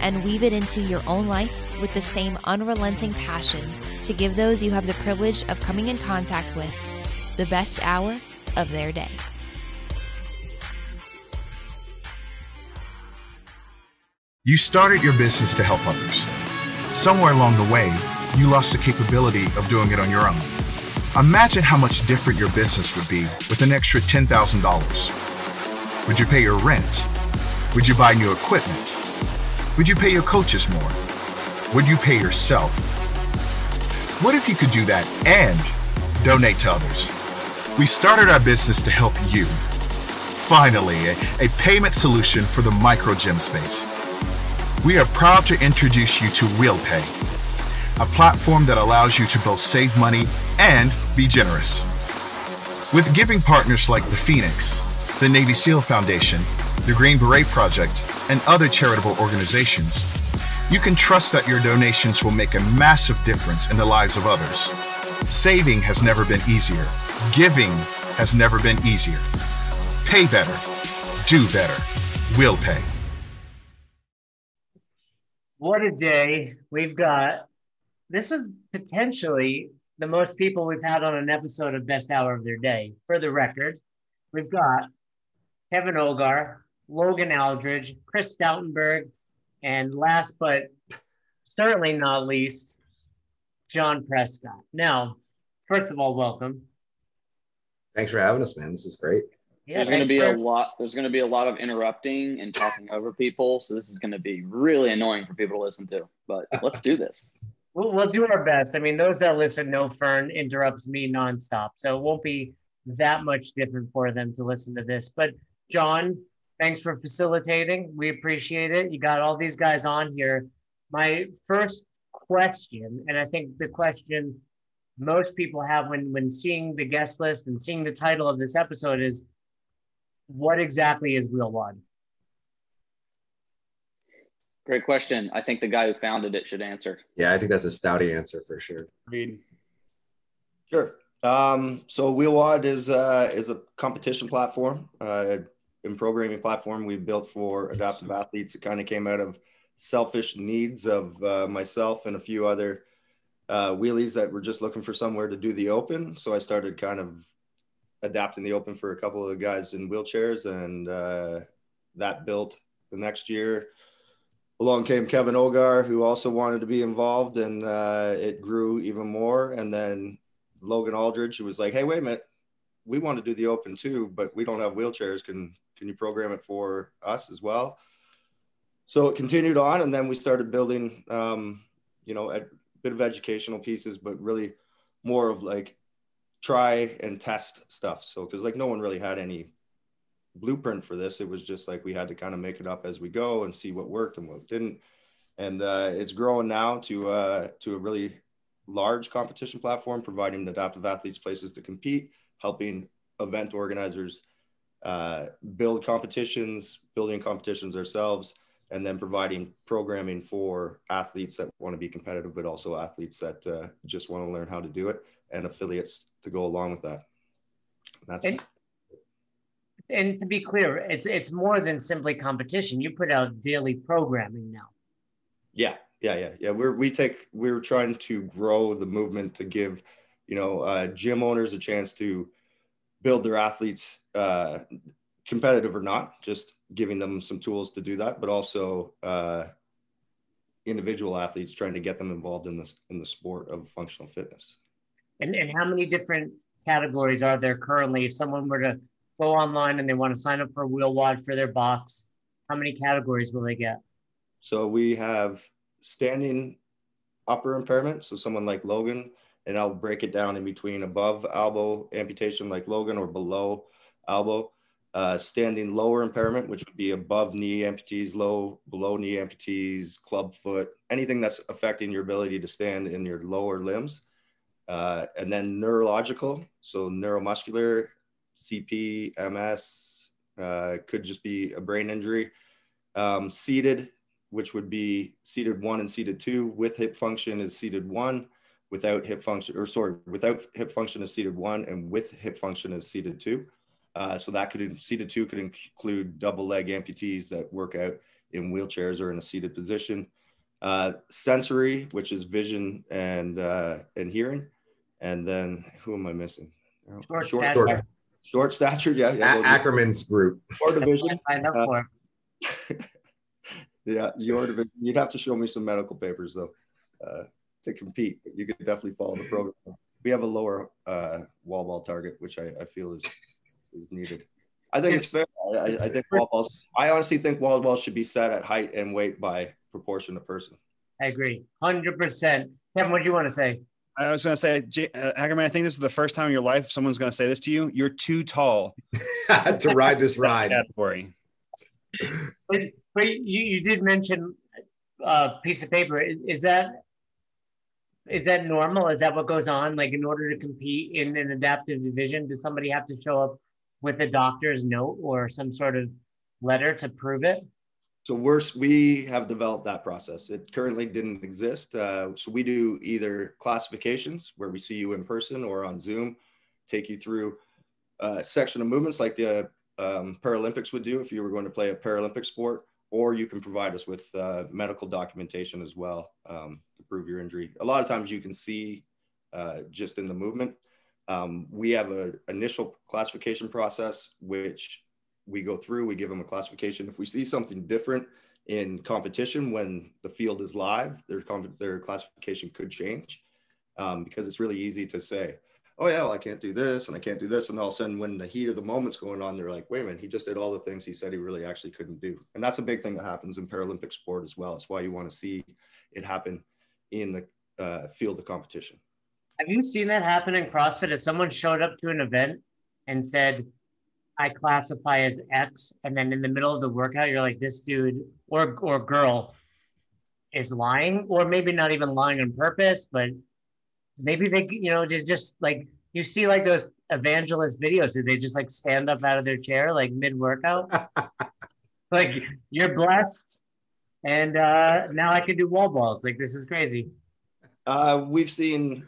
and weave it into your own life with the same unrelenting passion to give those you have the privilege of coming in contact with the best hour of their day. You started your business to help others. Somewhere along the way, you lost the capability of doing it on your own. Imagine how much different your business would be with an extra $10,000. Would you pay your rent? Would you buy new equipment? Would you pay your coaches more? Would you pay yourself? What if you could do that and donate to others? We started our business to help you. Finally, a, a payment solution for the micro gym space. We are proud to introduce you to WheelPay, a platform that allows you to both save money and be generous. With giving partners like the Phoenix, the Navy SEAL Foundation, the Green Beret Project, and other charitable organizations, you can trust that your donations will make a massive difference in the lives of others. Saving has never been easier. Giving has never been easier. Pay better. Do better. We'll pay. What a day we've got. This is potentially the most people we've had on an episode of Best Hour of Their Day. For the record, we've got Kevin Ogar, Logan Aldridge, Chris Stoutenburg, and last but certainly not least, John Prescott. Now, first of all, welcome. Thanks for having us, man. This is great. Yeah, there's going to be for... a lot. There's going to be a lot of interrupting and talking over people, so this is going to be really annoying for people to listen to. But let's do this. We'll, we'll do our best. I mean, those that listen know Fern interrupts me nonstop, so it won't be that much different for them to listen to this. But John, thanks for facilitating. We appreciate it. You got all these guys on here. My first question, and I think the question most people have when when seeing the guest list and seeing the title of this episode is what exactly is Wheel WOD? Great question. I think the guy who founded it should answer. Yeah, I think that's a stouty answer for sure. Reed. Sure. Um, so Wheel WOD is uh, is a competition platform, uh, in programming platform we built for adaptive athletes. It kind of came out of selfish needs of uh, myself and a few other uh, wheelies that were just looking for somewhere to do the open. So I started kind of adapting the open for a couple of the guys in wheelchairs, and uh, that built the next year. Along came Kevin Ogar, who also wanted to be involved, and uh, it grew even more. And then Logan Aldridge, who was like, "Hey, wait a minute, we want to do the open too, but we don't have wheelchairs. Can can you program it for us as well?" So it continued on, and then we started building, um, you know, a bit of educational pieces, but really more of like try and test stuff. So, because like no one really had any blueprint for this, it was just like we had to kind of make it up as we go and see what worked and what didn't. And uh, it's growing now to uh, to a really large competition platform, providing adaptive athletes places to compete, helping event organizers uh, build competitions, building competitions ourselves, and then providing programming for athletes that want to be competitive, but also athletes that uh, just want to learn how to do it and affiliates to go along with that. That's and, and to be clear, it's it's more than simply competition. You put out daily programming now. Yeah, yeah, yeah, yeah. We're we take we're trying to grow the movement to give, you know, uh, gym owners a chance to build their athletes uh, competitive or not, just giving them some tools to do that, but also uh, individual athletes trying to get them involved in this in the sport of functional fitness. And and how many different categories are there currently? If someone were to go online and they want to sign up for a wheel WOD for their box, how many categories will they get? So we have standing upper impairment. So someone like Logan, and I'll break it down in between above elbow amputation like Logan or below elbow uh, standing lower impairment, which would be above knee amputees, low, below knee amputees, club foot, anything that's affecting your ability to stand in your lower limbs. Uh, and then neurological, so neuromuscular, CP, MS, uh, could just be a brain injury. Um, seated, which would be seated one and seated two with hip function is seated one, without hip function, or sorry, without hip function is seated one, and with hip function is seated two. Uh, so that could seated two could include double leg amputees that work out in wheelchairs or in a seated position. Uh, sensory, which is vision and uh, and hearing, and then who am I missing? Short, short, stature. short, short stature. Yeah, yeah. Well, Ackerman's group. your division. Signed up Uh, for. yeah, your division. You'd have to show me some medical papers though uh, to compete. But you could definitely follow the program. We have a lower uh, wall ball target, which I, I feel is is needed. I think it's fair. I, I- I think wall balls. I honestly think wall balls should be set at height and weight by proportion to person. I agree, hundred percent. Kevin, what do you want to say? I was going to say, J- uh, Ackerman, I think this is the first time in your life someone's going to say this to you. You're too tall. to ride this ride. Category. But, but you, you did mention a piece of paper. Is, is that is that normal? Is that what goes on? Like in order to compete in an adaptive division, does somebody have to show up with a doctor's note or some sort of letter to prove it? So we're we have developed that process. It currently didn't exist. Uh, so we do either classifications where we see you in person or on Zoom, take you through a section of movements like the um, Paralympics would do if you were going to play a Paralympic sport, or you can provide us with uh, medical documentation as well um, to prove your injury. A lot of times you can see uh, just in the movement. Um, we have an initial classification process, which we go through, we give them a classification. If we see something different in competition when the field is live, their, their classification could change um, because it's really easy to say, oh, yeah, well, I can't do this and I can't do this. And all of a sudden, when the heat of the moment's going on, they're like, wait a minute, he just did all the things he said he really actually couldn't do. And that's a big thing that happens in Paralympic sport as well. It's why you want to see it happen in the uh, field of competition. Have you seen that happen in CrossFit? As someone showed up to an event and said, I classify as X, and then in the middle of the workout, you're like, this dude or or girl is lying, or maybe not even lying on purpose, but maybe they, you know, just just like you see like those evangelist videos, do they just like stand up out of their chair like mid workout? like you're blessed, and uh now I can do wall balls. Like this is crazy. Uh, we've seen,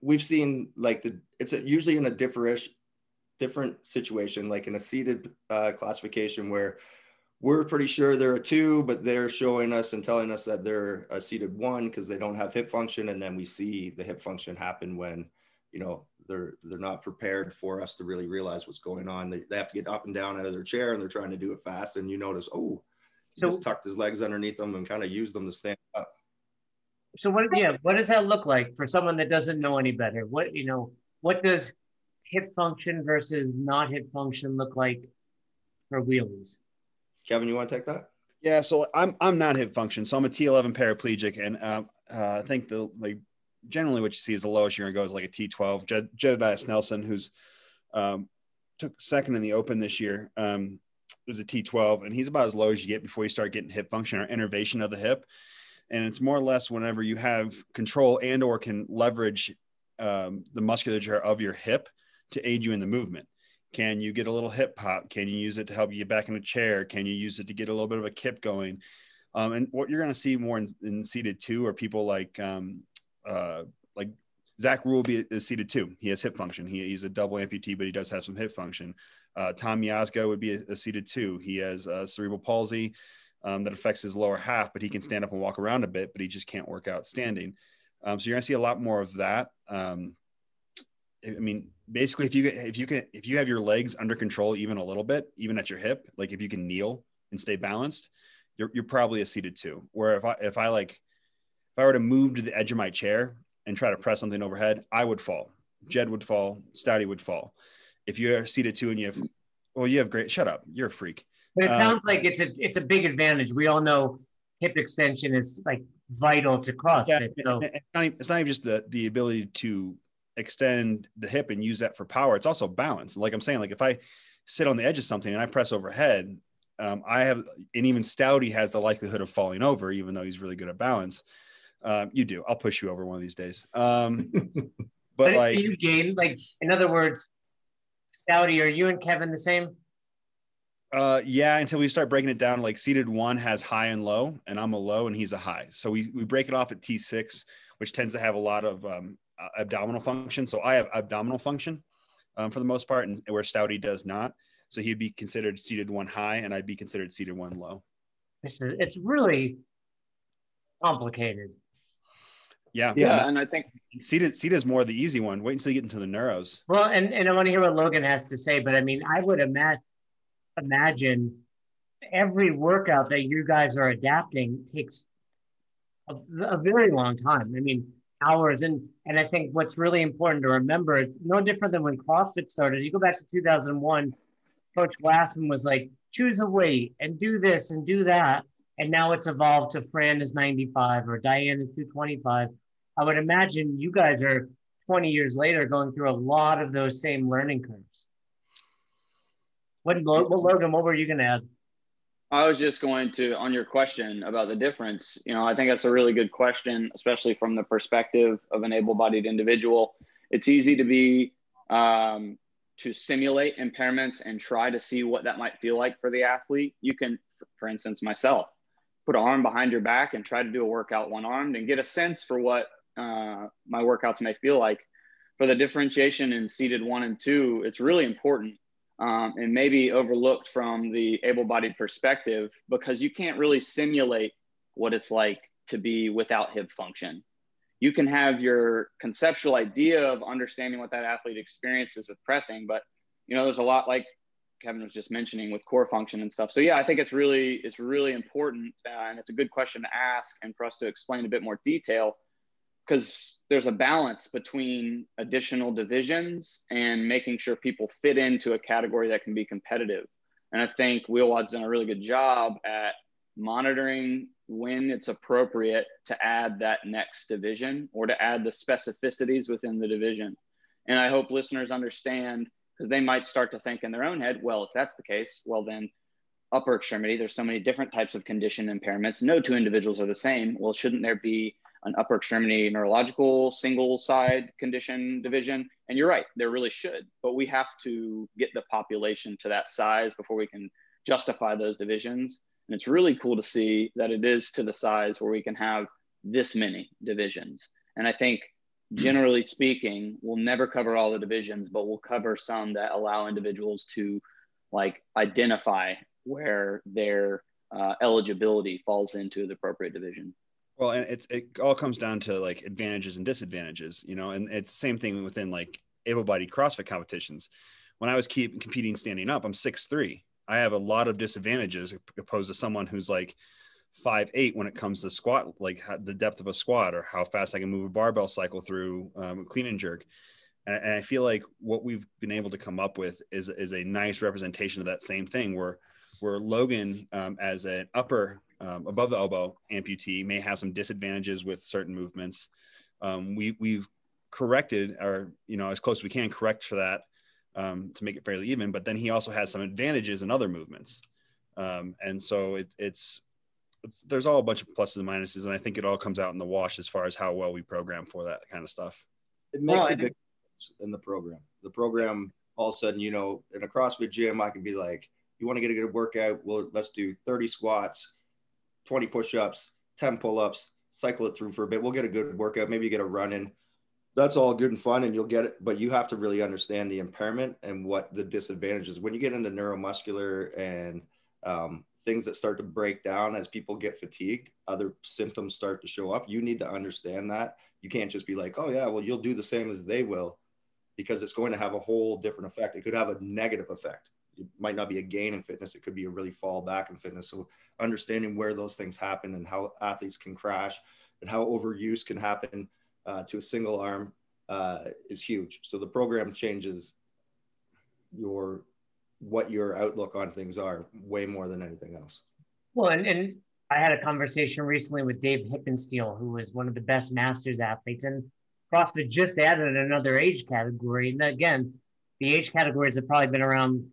we've seen like the it's usually in a different different situation, like in a seated uh, classification where we're pretty sure they're a two, but they're showing us and telling us that they're a seated one because they don't have hip function, and then we see the hip function happen when you know they're they're not prepared for us to really realize what's going on. They, they have to get up and down out of their chair, and they're trying to do it fast, and you notice, oh, So- just tucked his legs underneath them and kind of used them to stand up. So what yeah, what does that look like for someone that doesn't know any better? What you know, what does hip function versus not hip function look like for wheelies? Kevin, you want to take that? Yeah, so I'm I'm not hip function, so I'm a T11 paraplegic, and uh, uh, I think the like generally what you see is the lowest you're gonna go is like a T12. Jed, Jedediah Snelson, who's um, took second in the Open this year, um, is a T12, and he's about as low as you get before you start getting hip function or innervation of the hip, and it's more or less whenever you have control and or can leverage um, the musculature of your hip to aid you in the movement. Can you get a little hip pop? Can you use it to help you get back in a chair? Can you use it to get a little bit of a kip going? Um, and what you're going to see more in, in seated two are people like um, uh, like Zach Ruleby is seated two. He has hip function. He, he's a double amputee, but he does have some hip function. Uh, Tom Yazgo would be a, seated two. He has uh, cerebral palsy um, that affects his lower half, but he can stand up and walk around a bit, but he just can't work out standing. Um, so you're going to see a lot more of that. Um, I mean, basically, if you if you can if you have your legs under control even a little bit, even at your hip, like if you can kneel and stay balanced, you're you're probably a seated two. Where if I if I like if I were to move to the edge of my chair and try to press something overhead, I would fall. Jed would fall. Stouty would fall. If you're seated two and you have, well, you have great. Shut up. You're a freak. But it Uh, sounds like it's a it's a big advantage. We all know hip extension is like vital to CrossFit. So And It's not, even, it's not even just the the ability to extend the hip and use that for power. It's also balance. Like I'm saying, like if I sit on the edge of something and I press overhead, um, I have, and even Stouty has the likelihood of falling over, even though he's really good at balance. Um, you do. I'll push you over one of these days. Um, But, but like, you gain, like, in other words, Stouty, are you and Kevin the same? uh, yeah, until we start breaking it down, like seated one has high and low, and I'm a low and he's a high. So we, we break it off at T6, which tends to have a lot of um, abdominal function. So I have abdominal function um, for the most part, and where Stouty does not. So he'd be considered seated one high, and I'd be considered seated one low. This is, it's really complicated. Yeah. Yeah, and I think Seated, seated is more the easy one. Wait until you get into the neuros. Well, and, and I want to hear what Logan has to say, but I mean, I would ima- imagine every workout that you guys are adapting takes a, a very long time. I mean, hours. And, and I think what's really important to remember, it's no different than when CrossFit started. You go back to 2001, Coach Glassman was like, choose a weight and do this and do that. And now it's evolved to Fran is 95 or Diane is 225. I would imagine you guys are 20 years later going through a lot of those same learning curves. What, what Logan, what were you going to add? I was just going to, on your question about the difference, you know, I think that's a really good question, especially from the perspective of an able bodied individual. It's easy to be, um, to simulate impairments and try to see what that might feel like for the athlete. You can, for instance, myself, put an arm behind your back and try to do a workout one armed and get a sense for what uh, my workouts may feel like. For the differentiation in seated one and two, it's really important um, and maybe overlooked from the able bodied perspective because you can't really simulate what it's like to be without hip function. You can have your conceptual idea of understanding what that athlete experiences with pressing, but you know, there's a lot like Kevin was just mentioning with core function and stuff. So yeah, I think it's really it's really important, uh, and it's a good question to ask, and for us to explain a bit more detail because there's a balance between additional divisions and making sure people fit into a category that can be competitive. And I think Wheel WOD's done a really good job at monitoring when it's appropriate to add that next division or to add the specificities within the division. And I hope listeners understand because they might start to think in their own head, well, if that's the case, well, then upper extremity, there's so many different types of condition impairments. No two individuals are the same. Well, shouldn't there be an upper extremity neurological single side condition division. And you're right, there really should, but we have to get the population to that size before we can justify those divisions. And it's really cool to see that it is to the size where we can have this many divisions. And I think generally speaking, we'll never cover all the divisions, but we'll cover some that allow individuals to like identify where their uh, eligibility falls into the appropriate division. Well, and it's it all comes down to like advantages and disadvantages, you know, and it's same thing within like able-bodied CrossFit competitions. When I was keep competing standing up, I'm six three. I have a lot of disadvantages opposed to someone who's like five eight when it comes to squat, like the depth of a squat or how fast I can move a barbell cycle through um, clean and jerk. And, and I feel like what we've been able to come up with is is a nice representation of that same thing, where where Logan um, as an upper um, above the elbow amputee may have some disadvantages with certain movements. Um, we we've corrected or you know as close as we can correct for that um, to make it fairly even. But then he also has some advantages in other movements, um, and so it, it's, it's there's all a bunch of pluses and minuses, and I think it all comes out in the wash as far as how well we program for that kind of stuff. It makes a big difference in the program. The program all of a sudden, you know, in a CrossFit gym, I can be like, you want to get a good workout? Well, let's do 30 squats 20 push-ups, 10 pull-ups, cycle it through for a bit. We'll get a good workout. Maybe you get a run in. That's all good and fun and you'll get it, but you have to really understand the impairment and what the disadvantages. When you get into neuromuscular and um, things that start to break down as people get fatigued, other symptoms start to show up. You need to understand that. You can't just be like, oh, yeah, well, you'll do the same as they will because it's going to have a whole different effect. It could have a negative effect it might not be a gain in fitness. It could be a really fall back in fitness. So understanding where those things happen and how athletes can crash and how overuse can happen uh, to a single arm uh, is huge. So the program changes your what your outlook on things are way more than anything else. Well, and, and I had a conversation recently with Dave Hippensteel, who was one of the best masters athletes, and CrossFit just added another age category. And again, the age categories have probably been around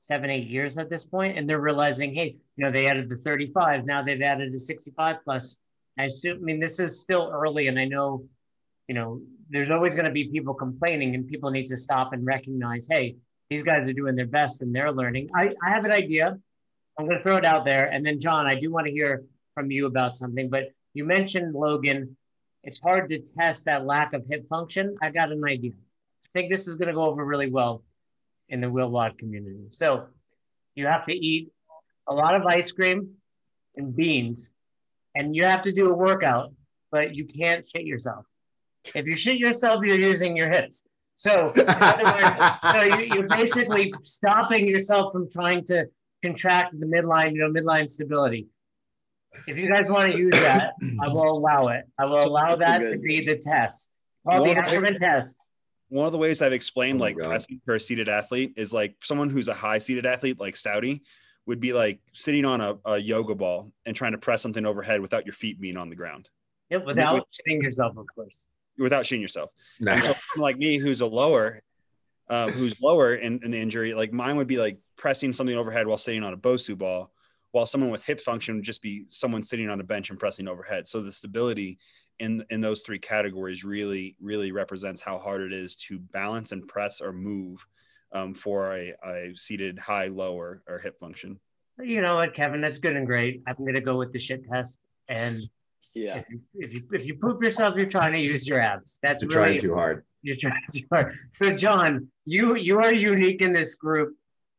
seven, eight years at this point, and they're realizing, hey, you know, they added the 35, now they've added the 65 plus. I assume, I mean, this is still early, and I know, you know, there's always going to be people complaining, and people need to stop and recognize, hey, these guys are doing their best and they're learning. I, I have an idea. I'm going to throw it out there. And then, John, I do want to hear from you about something, but you mentioned Logan. It's hard to test that lack of hip function. I got an idea. I think this is going to go over really well in the Wheel WOD community. So you have to eat a lot of ice cream and beans, and you have to do a workout, but you can't shit yourself. If you shit yourself, you're using your hips. So, words, so you, are basically stopping yourself from trying to contract the midline, you know, midline stability. If you guys want to use that, I will allow it. I will allow that to be the test. Called the Ackerman test. One of the ways I've explained oh like God. pressing for a seated athlete is like someone who's a high seated athlete, like Stouty, would be like sitting on a, a, yoga ball and trying to press something overhead without your feet being on the ground. Yep, without with, shitting yourself, of course without shooting yourself. So like me, who's a lower, um, who's lower in, in, the injury, like mine would be like pressing something overhead while sitting on a Bosu ball, while someone with hip function would just be someone sitting on a bench and pressing overhead. So the stability in in those three categories really really represents how hard it is to balance and press or move um, for a, a seated high, lower or, or hip function. You know what, Kevin? That's good and great. I'm going to go with the shit test and yeah. If you, if you, if you poop yourself, you're trying to use your abs. That's you're really, trying too hard. You're trying too hard. So, John, you you are unique in this group.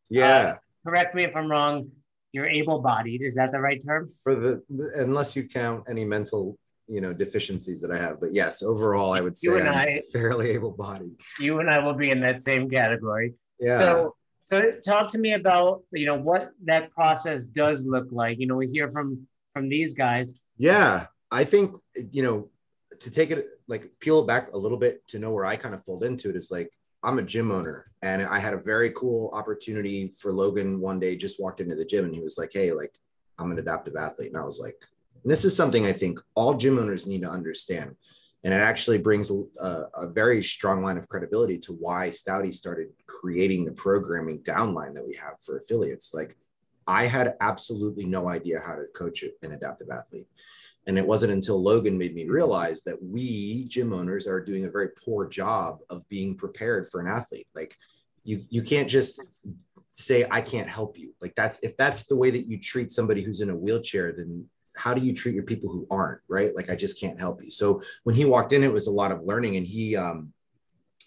Yeah. Uh, correct me if I'm wrong. You're able-bodied. Is that the right term? For the unless you count any mental you know deficiencies that I have. But yes, overall, I would say I'm I, fairly able-bodied. You and I will be in that same category. Yeah. So, so talk to me about you know what that process does look like. You know, we hear from from these guys. Yeah. I think you know to take it like peel it back a little bit to know where I kind of fold into it is like I'm a gym owner and I had a very cool opportunity for Logan one day just walked into the gym and he was like hey like I'm an adaptive athlete and I was like this is something I think all gym owners need to understand and it actually brings a, a, very strong line of credibility to why Stouty started creating the programming downline that we have for affiliates like I had absolutely no idea how to coach an adaptive athlete and it wasn't until Logan made me realize that we gym owners are doing a very poor job of being prepared for an athlete. Like you, you can't just say, I can't help you. Like that's, if that's the way that you treat somebody who's in a wheelchair, then how do you treat your people who aren't right? Like I just can't help you. So when he walked in, it was a lot of learning and he, um,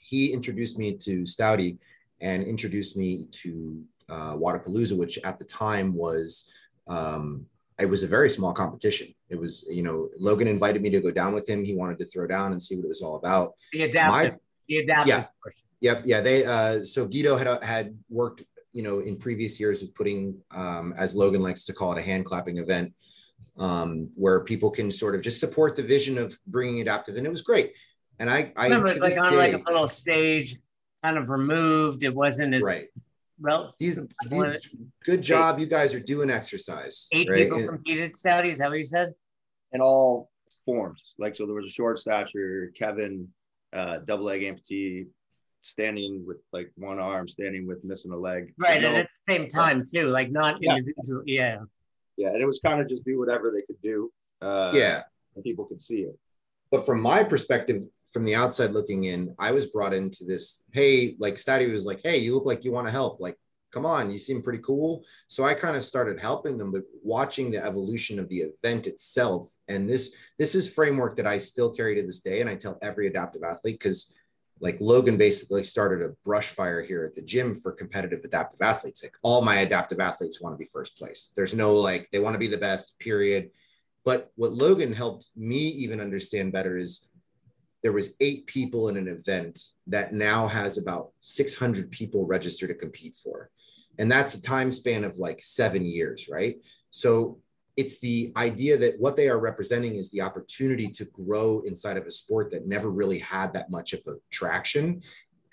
he introduced me to Stouty and introduced me to uh, Wodapalooza, which at the time was, um, it was a very small competition. It was, you know, Logan invited me to go down with him. He wanted to throw down and see what it was all about. The adaptive. My, the adaptive. Yeah. Yep. Yeah. They. Uh, so Guido had had worked, you know, in previous years with putting, um, as Logan likes to call it, a hand clapping event, um, where people can sort of just support the vision of bringing adaptive, and it was great. And I, I remember it's like on day, like a little stage, kind of removed. It wasn't as right well, these, these good job. You guys are doing exercise. Eight right? people competed, Stouty. Is that what you said? In all forms. Like, so there was a short stature, Kevin, uh, double leg amputee, standing with like one arm, standing with missing a leg. Right. So and no, at the same time, too, like not yeah. individual. Yeah. Yeah. And it was kind of just do whatever they could do. Uh, yeah. And people could see it. But from my perspective, from the outside looking in, I was brought into this. Hey, like Stouty was like, "Hey, you look like you want to help. Like, come on, you seem pretty cool." So I kind of started helping them, but watching the evolution of the event itself. And this this is framework that I still carry to this day, and I tell every adaptive athlete because like Logan basically started a brush fire here at the gym for competitive adaptive athletes. Like all my adaptive athletes want to be first place. There's no like they want to be the best, period. But what Logan helped me even understand better is there was eight people in an event that now has about 600 people registered to compete for and that's a time span of like seven years right so it's the idea that what they are representing is the opportunity to grow inside of a sport that never really had that much of a traction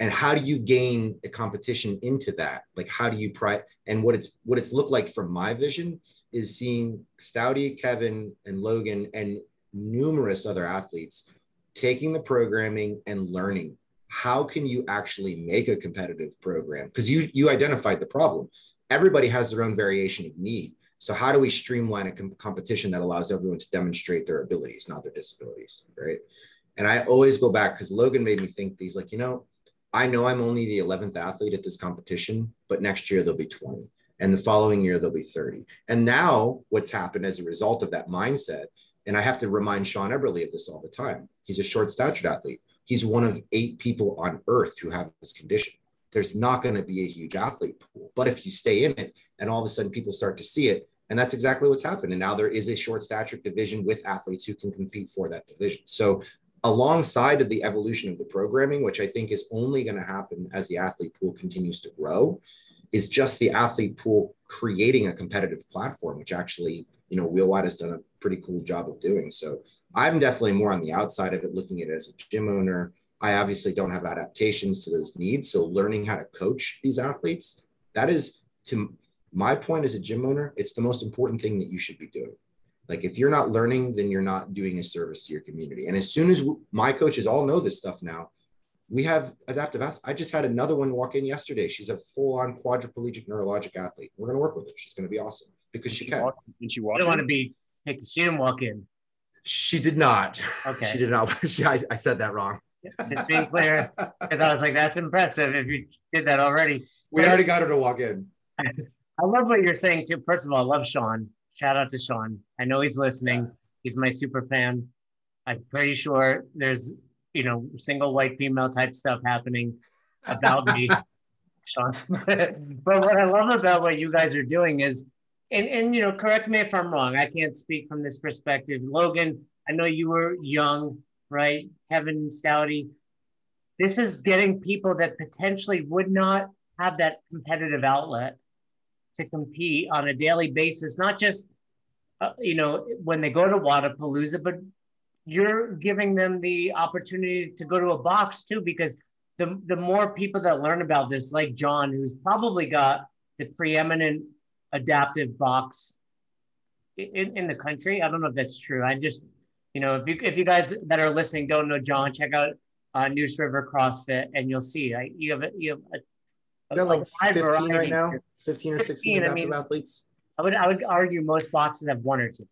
and how do you gain a competition into that? Like how do you try and what it's what it's looked like from my vision is seeing stouty kevin and logan and numerous other athletes taking the programming and learning. How can you actually make a competitive program? Because you you identified the problem. Everybody has their own variation of need So how do we streamline a com- competition that allows everyone to demonstrate their abilities, not their disabilities, right? And I always go back because Logan made me think these like, you know, I know I'm only the 11th athlete at this competition, but next year there'll be 20. And the following year there'll be 30. And now what's happened as a result of that mindset, and I have to remind Sean Eberly of this all the time. He's a short statured athlete. He's one of eight people on earth who have this condition. There's not going to be a huge athlete pool. But if you stay in it and all of a sudden people start to see it, and that's exactly what's happened. And now there is a short stature division with athletes who can compete for that division. So alongside of the evolution of the programming, which I think is only going to happen as the athlete pool continues to grow, is just the athlete pool creating a competitive platform, which actually, you know, Wheel WOD has done a pretty cool job of doing. So I'm definitely more on the outside of it, looking at it as a gym owner. I obviously don't have adaptations to those needs. So learning how to coach these athletes, that is to my point as a gym owner, it's the most important thing that you should be doing. Like if you're not learning, then you're not doing a service to your community. And as soon as my coaches all know this stuff now, we have adaptive athletes. I just had another one walk in yesterday. She's a full-on quadriplegic neurologic athlete. We're going to work with her. She's going to be awesome because she, she can. Did she walk? I don't want to be take she didn't walk in. She did not. Okay. She did not. She, I, I said that wrong. Just being clear, because I was like, that's impressive if you did that already. We already got her to walk in. I love what you're saying too. First of all, I love Sean. Shout out to Sean. I know he's listening. He's my super fan. I'm pretty sure there's, you know, single white female type stuff happening about me, Sean. but what I love about what you guys are doing is, and, and, you know, correct me if I'm wrong. I can't speak from this perspective. Logan, I know you were young, right? Kevin Stouty. This is getting people that potentially would not have that competitive outlet to compete on a daily basis, not just uh, you know when they go to Wodapalooza, but you're giving them the opportunity to go to a box too, because the the more people that learn about this, like John, who's probably got the preeminent adaptive box in, in the country. I don't know if that's true. I just, you know, if you if you guys that are listening don't know John, check out uh, Neuse River CrossFit, and you'll see. I, you have a, you have a got like 15 right now, 15 or 16 15, I mean, athletes. I would I would argue most boxes have one or two,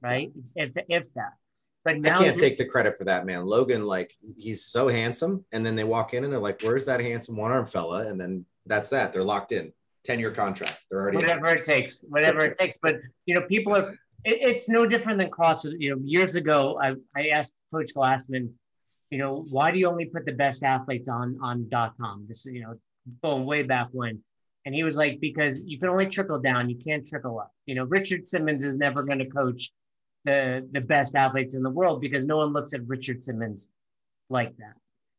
right? If if that. But now I can't take the credit for that, man. Logan, like he's so handsome, and then they walk in and they're like, "Where's that handsome one arm fella?" And then that's that. They're locked in, ten year contract. They're already whatever in. it takes, whatever it takes. But you know, people have. It, it's no different than CrossFit. You know, years ago, I I asked Coach Glassman, you know, why do you only put the best athletes on on dot .com? This is you know going way back when. And he was like, because you can only trickle down, you can't trickle up. You know, Richard Simmons is never going to coach the the best athletes in the world because no one looks at Richard Simmons like that.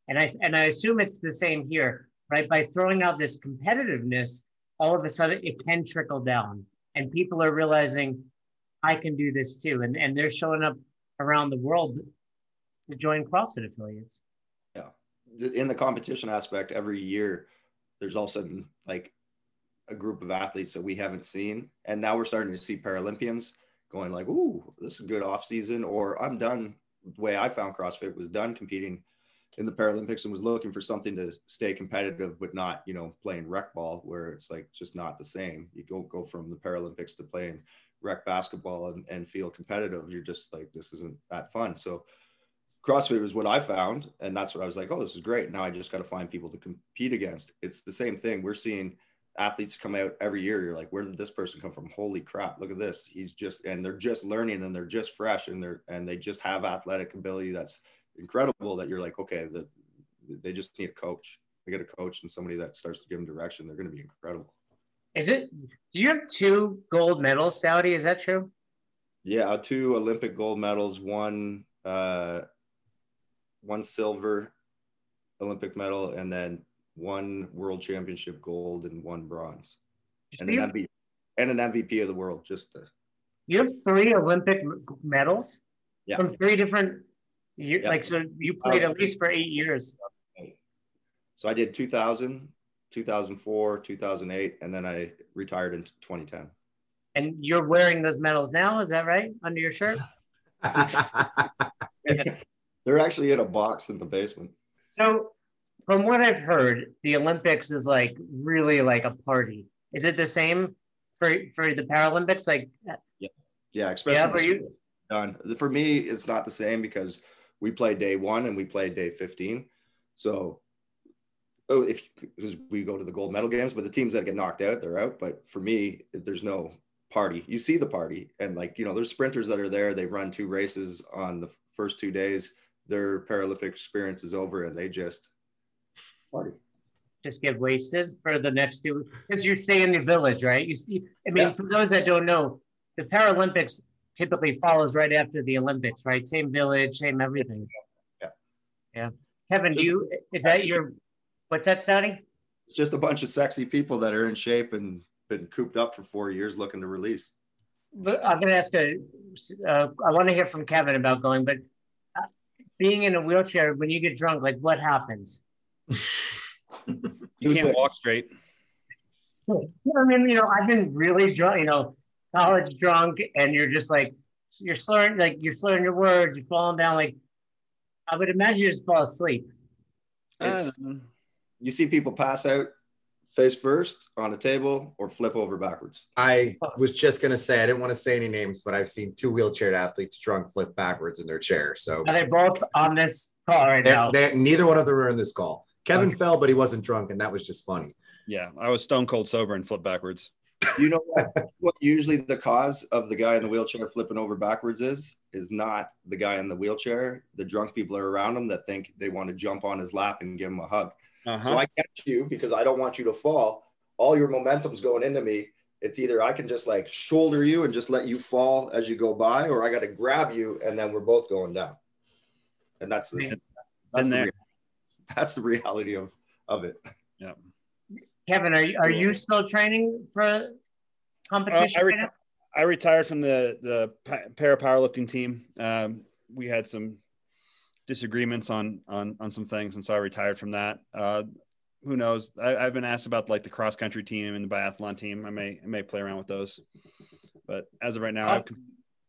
And I and I assume it's the same here, right? By throwing out this competitiveness, all of a sudden it can trickle down, and people are realizing I can do this too, and and they're showing up around the world to join CrossFit affiliates. Yeah, in the competition aspect, every year there's all sudden like a group of athletes that we haven't seen. And now we're starting to see Paralympians going like, ooh, this is a good off season, or I'm done. The way I found CrossFit was done competing in the Paralympics and was looking for something to stay competitive, but not, you know, playing rec ball where it's like just not the same. You don't go from the Paralympics to playing rec basketball and, and feel competitive. You're just like, this isn't that fun. So CrossFit was what I found. And that's what I was like, oh, this is great. Now I just got to find people to compete against. It's the same thing. We're seeing athletes come out every year. You're like, where did this person come from? Holy crap. Look at this. He's just, and they're just learning and they're just fresh and they're, and they just have athletic ability that's incredible that you're like, okay, that they just need a coach. They get a coach and somebody that starts to give them direction. They're going to be incredible. Is it, do you have two gold medals, Stouty? Is that true? Yeah, two Olympic gold medals, one, uh, one silver Olympic medal, and then one world championship gold and one bronze, and an, MVP, and an MVP of the world. Just to, you have three Olympic medals yeah. from three different years. Yeah. Like so, you played at uh, least for eight years. So I did 2000, 2004, 2008, and then I retired in 2010. And you're wearing those medals now, is that right? Under your shirt? They're actually in a box in the basement. So, from what I've heard, the Olympics is like really like a party. Is it the same for for the Paralympics? Like, Yeah, especially Yeah, you- done. For me, it's not the same because we play day one and we play day 15. So oh, if because we go to the gold medal games, but the teams that get knocked out, they're out. But for me, there's no party. You see the party, and like you know, there's sprinters that are there. They run two races on the first two days. Their Paralympic experience is over, and they just party. just get wasted for the next two because you stay in the village, right? You see, I mean, Yeah. for those that don't know, the Paralympics typically follows right after the Olympics, right? Same village, same everything. Yeah. Yeah. Kevin, do you is that your what's that, Stouty? It's just a bunch of sexy people that are in shape and been cooped up for four years looking to release. But I'm going to ask a. Uh, I want to hear from Kevin about going, but being in a wheelchair when you get drunk, like what happens? You can't walk straight. I mean, you know, I've been really drunk, you know, college drunk, and you're just like, you're slurring, like you're slurring your words, you're falling down. Like, I would imagine you just fall asleep. It's- you see people pass out face first on a table or flip over backwards. I was just gonna say I didn't want to say any names, but I've seen two wheelchair athletes drunk flip backwards in their chair. So Are they both on this call right they're- now? they're- neither one of them are in this call. Kevin fell, but he wasn't drunk, and that was just funny. Yeah, I was stone cold sober and flipped backwards. You know what, what usually the cause of the guy in the wheelchair flipping over backwards is? Is not the guy in the wheelchair. The drunk people are around him that think they want to jump on his lap and give him a hug. So Uh-huh. I catch you because I don't want you to fall. All your momentum's going into me. It's either I can just like shoulder you and just let you fall as you go by, or I got to grab you and then we're both going down. And that's the, that's, Been the, there. that's the reality of of it. Yeah. Kevin, are you, are you still training for competition? Uh, I right now? I retired from the the para powerlifting team. Um, we had some disagreements on on on some things, and so I retired from that. Uh, who knows? I, I've been asked about like the cross country team and the biathlon team. I may I may play around with those, but as of right now, I've, Cross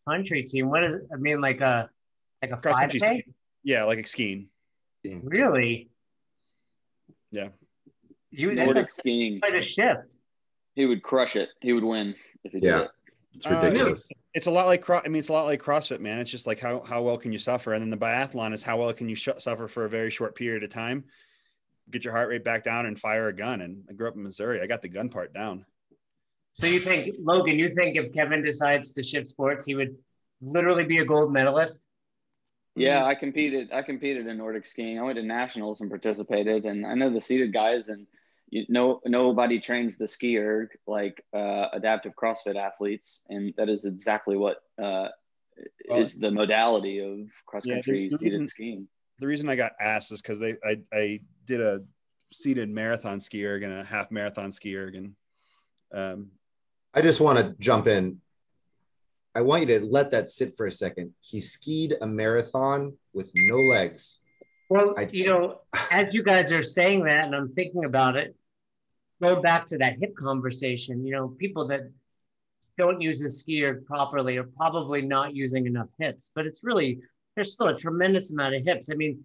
country team. What is? I mean, like a like a cross five country k. skiing. yeah, like a skiing. Really? Yeah. You that's Nordic a, skiing. quite a shift. He would crush it. He would win if he did Yeah. it. It's Uh, ridiculous. It's a lot like cro- I mean, it's a lot like CrossFit, man. It's just like how how well can you suffer, and then the biathlon is how well can you sh- suffer for a very short period of time, get your heart rate back down, and fire a gun. And I grew up in Missouri. I got the gun part down. So you think, Logan? You think if Kevin decides to shift sports, he would literally be a gold medalist? Yeah, I competed. I competed in Nordic skiing. I went to nationals and participated, and I know the seated guys, and you know, nobody trains the skier like uh, adaptive CrossFit athletes, and that is exactly what uh, Well, is the modality of cross Yeah, country the- the seated reason- skiing. The reason I got asked is because they I I did a seated marathon ski erg and a half marathon ski erg, and um, I just want to jump in. I want you to let that sit for a second. He skied a marathon with no legs. Well, I- you know, as you guys are saying that, and I'm thinking about it, go back to that hip conversation. You know, people that don't use the skier properly are probably not using enough hips, but it's really there's still a tremendous amount of hips. I mean,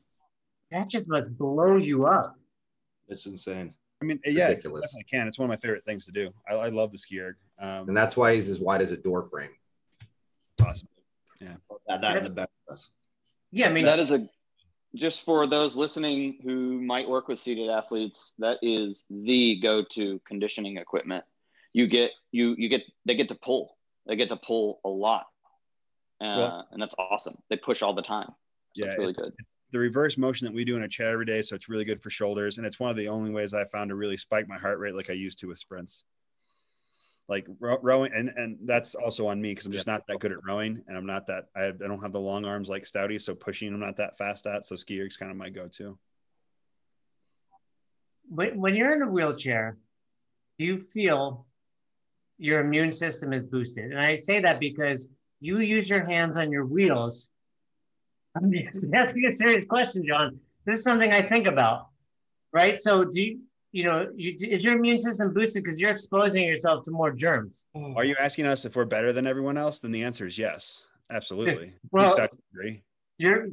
that just must blow you up. It's insane. I mean, yeah, it ridiculous. definitely can. It's one of my favorite things to do. I, I love the ski erg. Um, And that's why he's as wide as a door frame. awesome. That, that and the best of us. Yeah, I mean, that is a just for those listening who might work with seated athletes that is the go-to conditioning equipment. You get you you get they get to pull. They get to pull a lot. Uh, Well- and that's awesome. They push all the time. So Yeah, it's really good. the reverse motion that we do in a chair every day, so it's really good for shoulders, and it's one of the only ways I found to really spike my heart rate like I used to with sprints. Like row- rowing, and and that's also on me because I'm just not that good at rowing, and I'm not that I, I don't have the long arms like Stouty, so pushing I'm not that fast at. So ski erg's kind of my go-to. when, when you're in a wheelchair, do you feel your immune system is boosted? And I say that because you use your hands on your wheels. I'm just asking a serious question, John. This is something I think about, right? So, do you, you know, you, is your immune system boosted because you're exposing yourself to more germs? Are you asking us if we're better than everyone else? Then the answer is yes, absolutely. Well- agree. You're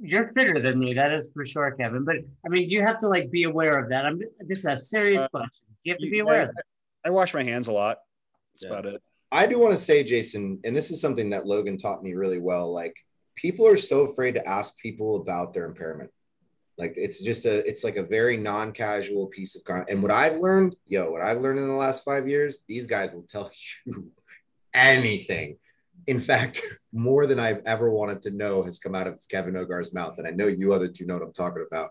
you're fitter than me, that is for sure, Kevin. But I mean, you have to like be aware of that. I'm this is a serious Uh, question. You have to You- be aware of that. I wash my hands a lot, That's yeah. about it. I do want to say, Jason, and this is something that Logan taught me really well. Like people are so afraid to ask people about their impairment. Like it's just a, it's like a very non-casual piece of content. And what I've learned, yo, what I've learned in the last five years, these guys will tell you anything. In fact, more than I've ever wanted to know has come out of Kevin Ogar's mouth. And I know you other two know what I'm talking about.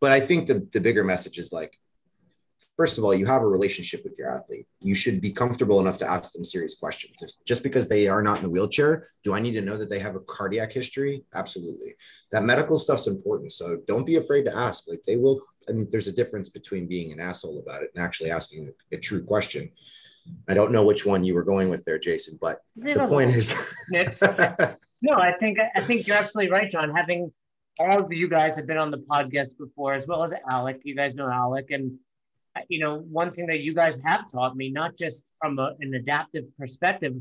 But I think the, the bigger message is like, first of all, you have a relationship with your athlete. You should be comfortable enough to ask them serious questions. If, just because they are not in a wheelchair, do I need to know that they have a cardiac history? Absolutely. That medical stuff's important. So don't be afraid to ask. Like they will. I mean, there's a difference between being an asshole about it and actually asking a, a true question. I don't know which one you were going with there, Jason, but the point is. no, I think I think you're absolutely right, John. Having all of you guys have been on the podcast before, as well as Alec. You guys know Alec, and you know, one thing that you guys have taught me, not just from a, an adaptive perspective,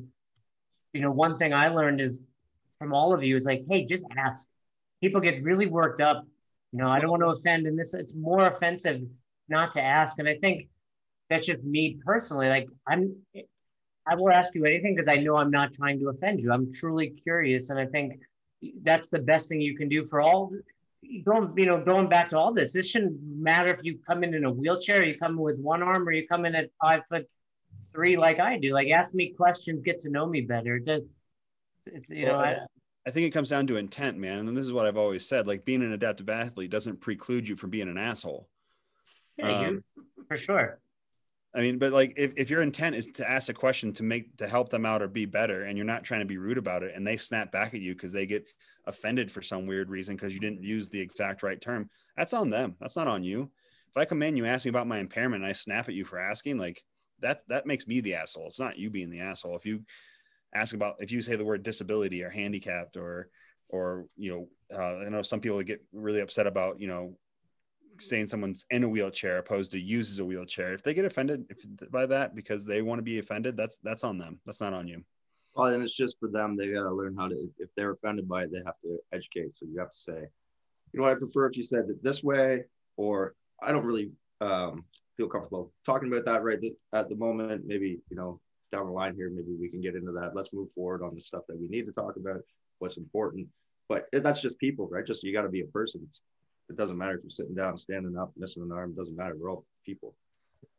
you know, one thing I learned is from all of you is like, hey, just ask. People get really worked up. You know, I don't want to offend, and this it's more offensive not to ask. And I think that's just me personally. Like I'm, I will ask you anything because I know I'm not trying to offend you. I'm truly curious, and I think that's the best thing you can do for all going, you know, going back to all this, this shouldn't matter if you come in in a wheelchair, you come in with one arm, or you come in at five foot three like I do. Like, ask me questions, get to know me better. It does, it's, you well, know, I, I think it comes down to intent, man. And this is what I've always said: like being an adaptive athlete doesn't preclude you from being an asshole. Yeah, um, you, for sure. I mean, but like if, if your intent is to ask a question to make to help them out or be better, and you're not trying to be rude about it, and they snap back at you because they get offended for some weird reason because you didn't use the exact right term, that's on them. That's not on you. If I come in, you ask me about my impairment, and I snap at you for asking, like that that makes me the asshole. It's not you being the asshole. If you ask about if you say the word disability or handicapped or or you know uh, I know some people get really upset about you know saying someone's in a wheelchair opposed to uses a wheelchair. If they get offended by that because they want to be offended, that's that's on them. That's not on you. Well, and it's just for them. They got to learn how to. If they're offended by it, they have to educate. So you have to say, you know, I prefer if you said it this way, or I don't really um, feel comfortable talking about that right at the moment. Maybe you know, down the line here, maybe we can get into that. Let's move forward on the stuff that we need to talk about. What's important, but that's just people, right? Just you got to be a person. It doesn't matter if you're sitting down, standing up, missing an arm. Doesn't matter. We're all people.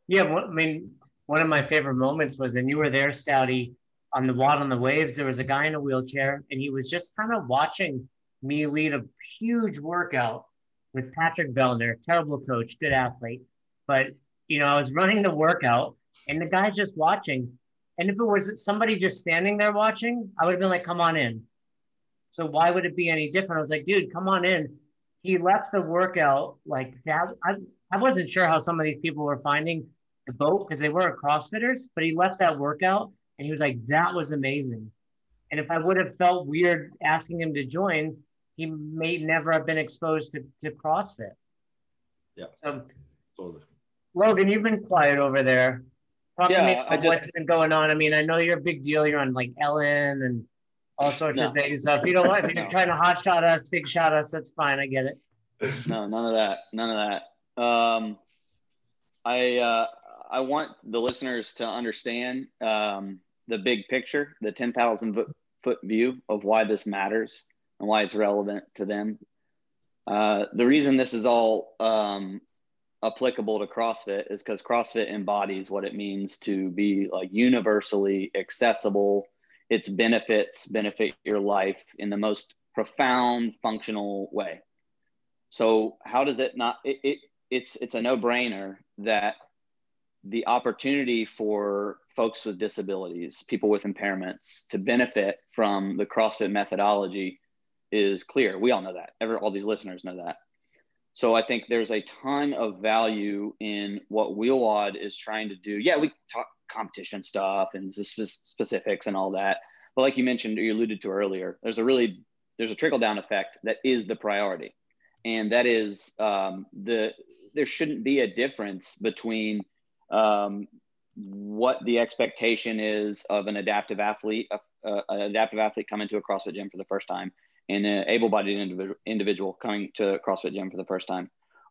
Yeah, well, I mean, one of my favorite moments was, and you were there, Stouty, on the WOD on the Waves. There was a guy in a wheelchair, and he was just kind of watching me lead a huge workout with Patrick Vellner, terrible coach, good athlete. But you know, I was running the workout, and the guy's just watching. And if it was somebody just standing there watching, I would have been like, "Come on in." So why would it be any different? I was like, "Dude, come on in." he left the workout like that. I, I wasn't sure how some of these people were finding the boat because they weren't CrossFitters, but he left that workout and he was like, that was amazing. And if I would have felt weird asking him to join, he may never have been exposed to, to CrossFit. Yeah. So, totally. Logan, you've been quiet over there. Talk yeah, to me about just, what's been going on. I mean, I know you're a big deal. You're on like Ellen and all sorts no. of things. So if you don't want, if you're no. trying to hot shot us, big shot us, that's fine. I get it. No, none of that. None of that. Um, I uh, I want the listeners to understand um, the big picture, the ten thousand foot view of why this matters and why it's relevant to them. Uh, the reason this is all um, applicable to CrossFit is because CrossFit embodies what it means to be like universally accessible its benefits benefit your life in the most profound functional way so how does it not it, it it's it's a no-brainer that the opportunity for folks with disabilities people with impairments to benefit from the crossfit methodology is clear we all know that Ever, all these listeners know that so I think there's a ton of value in what Wheel WOD is trying to do. Yeah, we talk competition stuff and specifics and all that. But like you mentioned, you alluded to earlier, there's a really there's a trickle down effect that is the priority, and that is um, the there shouldn't be a difference between um, what the expectation is of an adaptive athlete, uh, an adaptive athlete coming to a CrossFit gym for the first time, and an able-bodied individual, individual coming to a CrossFit gym for the first time.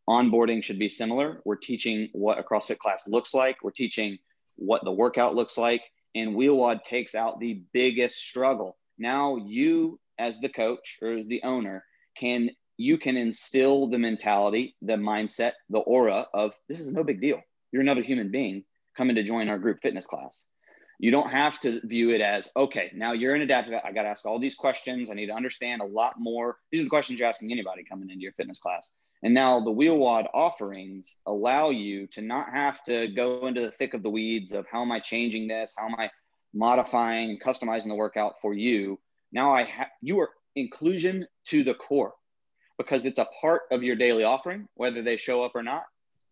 Onboarding should be similar. We're teaching what a CrossFit class looks like. We're teaching what the workout looks like and Wheel WOD takes out the biggest struggle. Now you, as the coach or as the owner, can you can instill the mentality, the mindset, the aura of this is no big deal. You're another human being coming to join our group fitness class. You don't have to view it as, okay, now you're an adaptive. I got to ask all these questions. I need to understand a lot more. These are the questions you're asking anybody coming into your fitness class. And now the Wheel WOD offerings allow you to not have to go into the thick of the weeds of how am I changing this? How am I modifying and customizing the workout for you? Now I have you are inclusion to the core because it's a part of your daily offering, whether they show up or not.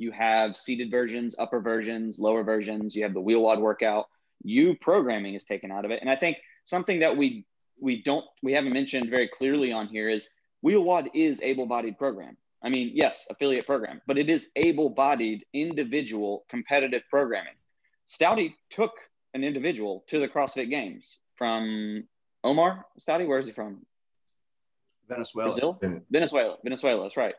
You have seated versions, upper versions, lower versions. You have the Wheel WOD workout you programming is taken out of it. And I think something that we we don't we haven't mentioned very clearly on here is Wheel WOD is able-bodied program. I mean, yes, affiliate program, but it is able-bodied individual competitive programming. Stouty took an individual to the CrossFit Games from Omar Stouty. Where is he from? Venezuela. Brazil? Venezuela. Venezuela. That's right.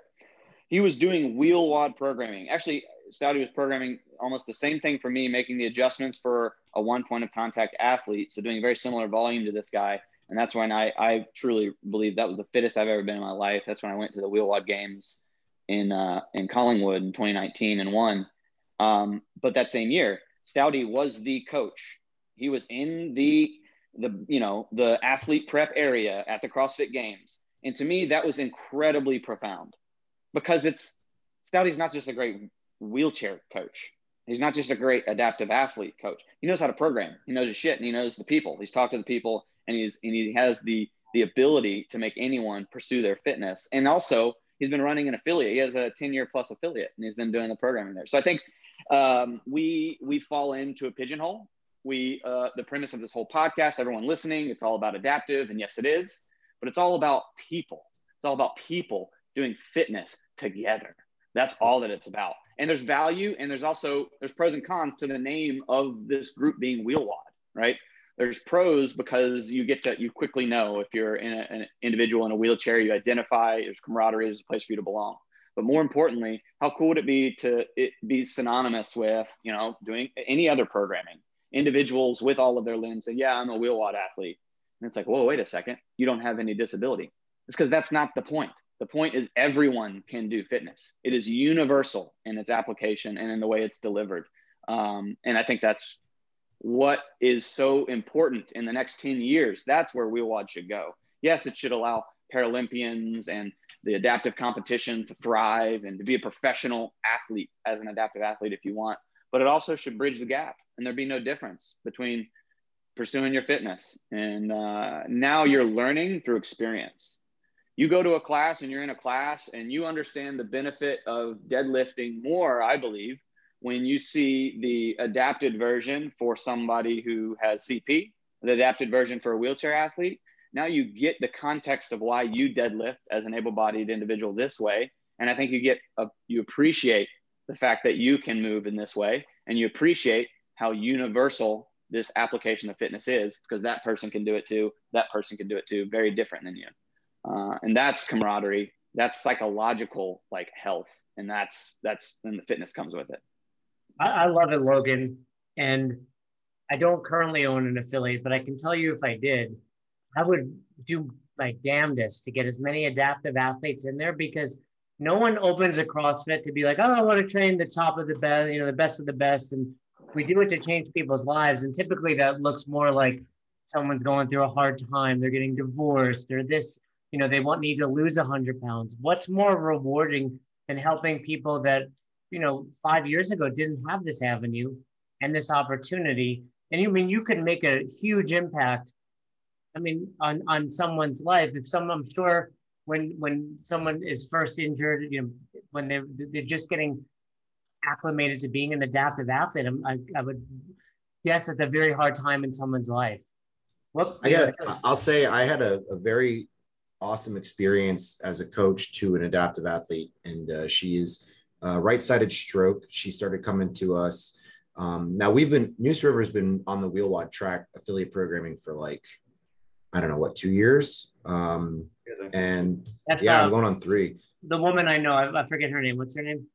He was doing Wheel WOD programming. Actually, Stouty was programming almost the same thing for me, making the adjustments for a one point of contact athlete. So doing very similar volume to this guy. And that's when I, I truly believe that was the fittest I've ever been in my life. That's when I went to the Wheel WOD games in, uh, in Collingwood in 2019 and won. Um, but that same year, Stouty was the coach. He was in the, the, you know, the athlete prep area at the CrossFit games. And to me, that was incredibly profound because it's Stouty's not just a great wheelchair coach. He's not just a great adaptive athlete coach. He knows how to program. He knows his shit and he knows the people. He's talked to the people and he's and he has the the ability to make anyone pursue their fitness. And also he's been running an affiliate. He has a 10 year plus affiliate and he's been doing the programming there. So I think um, we we fall into a pigeonhole. We uh, the premise of this whole podcast, everyone listening, it's all about adaptive, and yes, it is, but it's all about people. It's all about people doing fitness together. That's all that it's about. And there's value and there's also there's pros and cons to the name of this group being Wheel WOD right? There's pros because you get to you quickly know if you're in a, an individual in a wheelchair you identify there's camaraderie there's a place for you to belong. But more importantly how cool would it be to it be synonymous with you know doing any other programming? Individuals with all of their limbs say yeah i'm a Wheel WOD athlete. And it's like whoa wait a second. You don't have any disability. It's because that's not the point the point is everyone can do fitness. It is universal in its application and in the way it's delivered. Um, and I think that's what is so important in the next 10 years. That's where Wheel WOD should go. Yes, it should allow Paralympians and the adaptive competition to thrive and to be a professional athlete as an adaptive athlete if you want. But it also should bridge the gap and there be no difference between pursuing your fitness and uh, now you're learning through experience you go to a class and you're in a class and you understand the benefit of deadlifting more, I believe, when you see the adapted version for somebody who has CP, the adapted version for a wheelchair athlete. Now you get the context of why you deadlift as an able-bodied individual this way, and I think you get a, you appreciate the fact that you can move in this way, and you appreciate how universal this application of fitness is because that person can do it too. That person can do it too. Very different than you uh, and that's camaraderie. That's psychological like health. And that's that's then the fitness comes with it. I, I love it logan. And i don't currently own an affiliate but i can tell you if i did i would do my damnedest to get as many adaptive athletes in there because no one opens a CrossFit to be like, oh, I want to train the top of the best, you know, the best of the best. And we do it to change people's lives. And typically that looks more like someone's going through a hard time, they're getting divorced, or this you know they want need to lose 100 pounds. What's more rewarding than helping people that you know five years ago didn't have this avenue and this opportunity? And you I mean you can make a huge impact i mean on on someone's life. If someone i'm sure when when someone is first injured you know when they're they're just getting acclimated to being an adaptive athlete I, I would guess it's a very hard time in someone's life. What I got, I'll say I had a, a very awesome experience as a coach to an adaptive athlete, and uh, she is uh, right-sided stroke. She started coming to us. Um, now we've been Neuse River's been on the Wheel WOD track affiliate programming for like I don't know what two years. Um, and That's, yeah, uh, I'm going on three. The woman I know, I, I, forget her name. What's her name?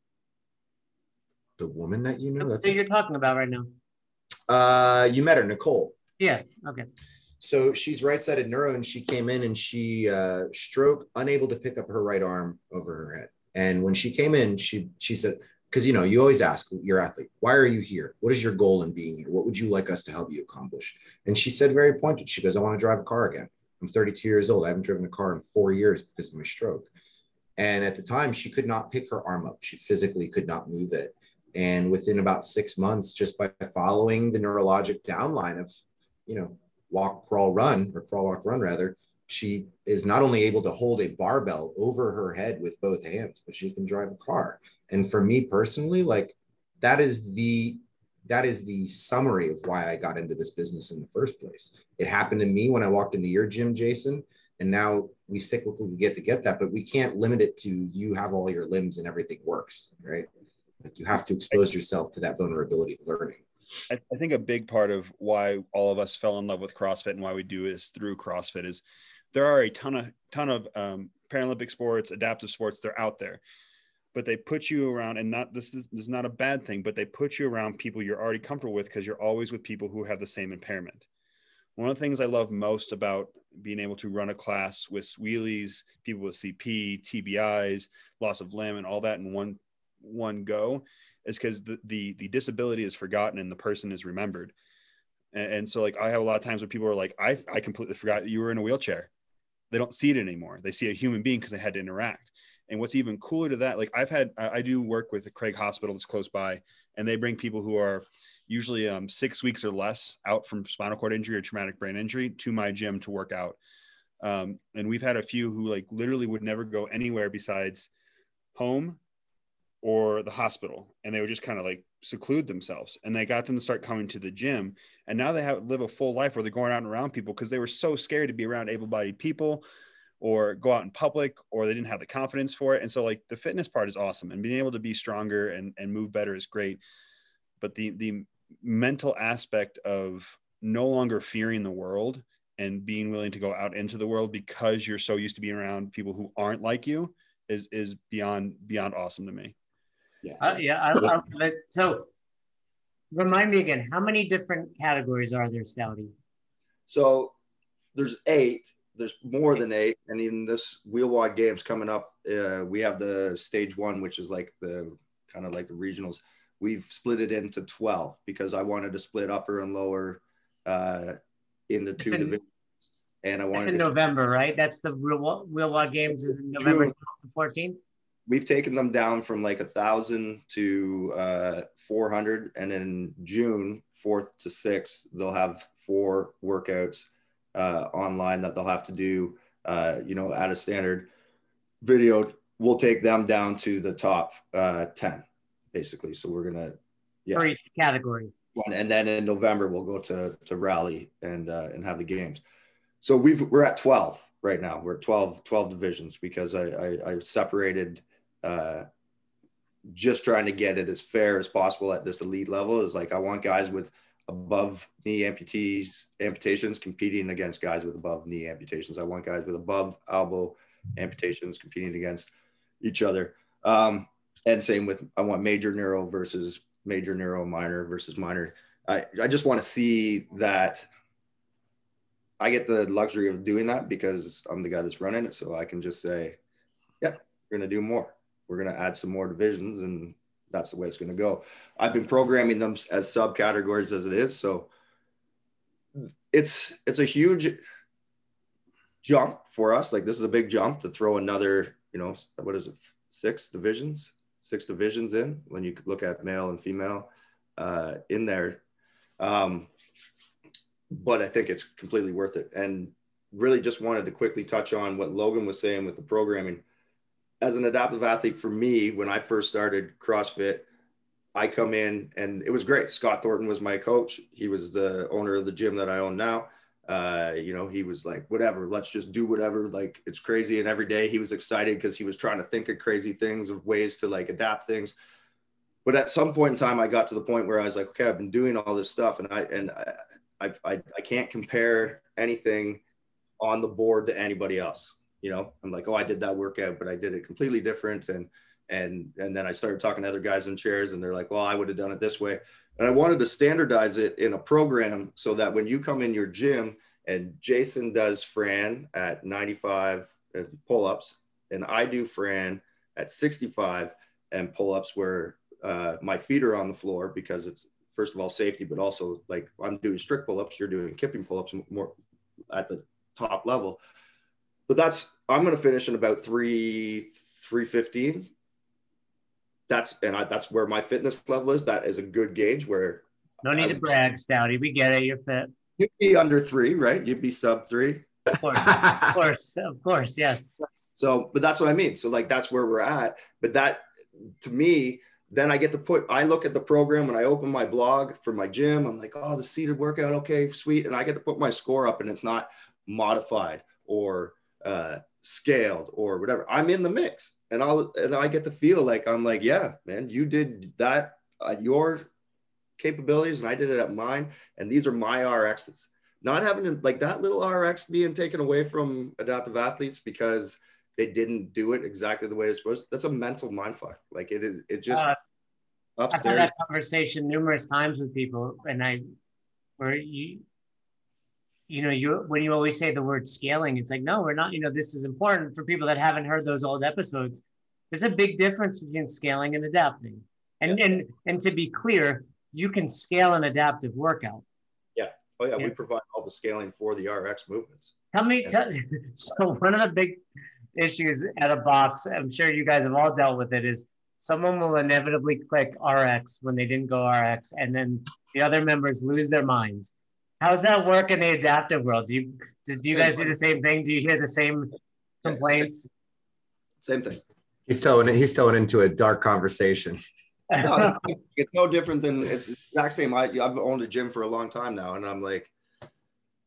The woman that you know. That's who you're talking about right now. Uh, you met her, Nicole. Yeah. Okay. So she's right-sided neuro, and she came in and she uh, stroke, unable to pick up her right arm over her head. And when she came in, she she said, because you know you always ask your athlete, why are you here? What is your goal in being here? What would you like us to help you accomplish? And she said very pointed. She goes, I want to drive a car again. I'm 32 years old. I haven't driven a car in four years because of my stroke. And at the time, she could not pick her arm up. She physically could not move it. And within about six months, just by following the neurologic downline of, you know, walk, crawl, run, or crawl, walk, run rather, she is not only able to hold a barbell over her head with both hands, but she can drive a car. And for me personally, like that is the that is the summary of why I got into this business in the first place. It happened to me when I walked into your gym, Jason, and now we cyclically get to get that, but we can't limit it to you have all your limbs and everything works, right? Like you have to expose yourself to that vulnerability of learning. I, I think a big part of why all of us fell in love with CrossFit and why we do is through CrossFit is there are a ton of ton of um, Paralympic sports, adaptive sports. They're out there, but they put you around, and not this is, this is not a bad thing, but they put you around people you're already comfortable with because you're always with people who have the same impairment. One of the things I love most about being able to run a class with wheelies, people with CP, TBIs, loss of limb, and all that in one one go is because the, the the disability is forgotten and the person is remembered. And, and, so like I have a lot of times where people are like, I I completely forgot that you were in a wheelchair they don't see it anymore. They see a human being because they had to interact. And what's even cooler to that, like I've had, I, do work with the Craig Hospital that's close by, and they bring people who are usually um, six weeks or less out from spinal cord injury or traumatic brain injury to my gym to work out. Um, and we've had a few who like literally would never go anywhere besides home or the hospital and they would just kind of like seclude themselves and they got them to start coming to the gym and now they have live a full life where they're going out and around people because they were so scared to be around able-bodied people or go out in public or they didn't have the confidence for it and so like the fitness part is awesome and being able to be stronger and, and move better is great but the the mental aspect of no longer fearing the world and being willing to go out into the world because you're so used to being around people who aren't like you is is beyond beyond awesome to me yeah. Uh, yeah. I, I, so remind me again, how many different categories are there, Stouty? So there's eight. There's more than eight. And in this Wheel WOD games coming up, uh, we have the stage one, which is like the kind of like the regionals. We've split it into 12 because I wanted to split upper and lower uh, into two in, divisions. And I wanted in to, November, right? That's the wheel, wad games is in November 14th we've taken them down from like a thousand to uh, 400 and in june 4th to 6th they'll have four workouts uh, online that they'll have to do uh, you know at a standard video. We'll take them down to the top uh, 10 basically. So we're gonna yeah. For each category. And then in november we'll go to to Raleigh and uh, and have the games. So we've we're at 12 right now. We're 12 12 divisions because i i, I separated uh, just trying to get it as fair as possible at this elite level is like I want guys with above knee amputees amputations competing against guys with above knee amputations. I want guys with above elbow amputations competing against each other. Um, and same with I want major neuro versus major neuro, minor versus minor. I, I just want to see that I get the luxury of doing that because I'm the guy that's running it. So I can just say, yeah, we're going to do more we're going to add some more divisions and that's the way it's going to go. I've been programming them as subcategories as it is. So it's, it's a huge jump for us. Like this is a big jump to throw another, you know, what is it? Six divisions, six divisions in when you look at male and female uh, in there. Um, but I think it's completely worth it. And really just wanted to quickly touch on what Logan was saying with the programming as an adaptive athlete for me when i first started crossfit i come in and it was great. Scott thornton was my coach. He was the owner of the gym that i own now. Uh, you know he was like whatever let's just do whatever. Like it's crazy. And every day he was excited because he was trying to think of crazy things of ways to like adapt things. But at some point in time i got to the point where i was like okay i've been doing all this stuff and i and i i, I can't compare anything on the board to anybody else you know i'm like oh i did that workout but i did it completely different and and and then i started talking to other guys in chairs and they're like well i would have done it this way And I wanted to standardize it in a program so that when you come in your gym and Jason does Fran at 95 pull ups, and I do Fran at 65 and pull ups where uh, my feet are on the floor because it's first of all safety, but also like I'm doing strict pull ups, you're doing kipping pull ups more at the top level. But that's I'm going to finish in about three 315. That's and I, that's where my fitness level is. That is a good gauge where. No need I, to brag, Stouty. We get it. You're fit. You'd be under three, right? You'd be sub three. Of course, of course, of course, yes. So, but that's what I mean. So, like, that's where we're at. But that, to me, then I get to put. I look at the program when I open my blog for my gym. I'm like, oh, the seated workout, okay, sweet, and I get to put my score up, and it's not modified or uh, scaled or whatever. I'm in the mix, and I'll and I get to feel like I'm like, yeah, man, you did that at your capabilities, and I did it at mine, and these are my RXs. Not having to, like that little RX being taken away from adaptive athletes because they didn't do it exactly the way it's supposed. That's a mental mindfuck. Like it is, it just uh, upstairs. I've had that conversation numerous times with people, and I, where you you know, you when you always say the word scaling, it's like, no, we're not, you know, this is important for people that haven't heard those old episodes. There's a big difference between scaling and adapting. And yeah. and and to be clear, you can scale an adaptive workout. Yeah. Oh yeah, yeah. we provide all the scaling for the RX movements. How many t- so one of the big issues at a box, I'm sure you guys have all dealt with it, is someone will inevitably click RX when they didn't go RX, and then the other members lose their minds How's that work in the adaptive world? Do you do, you guys do the same thing? Do you hear the same complaints? Same thing. He's towing he's towing into a dark conversation. no, it's, it's, no different than it's the exact same. I, I've owned a gym for a long time now, and I'm like,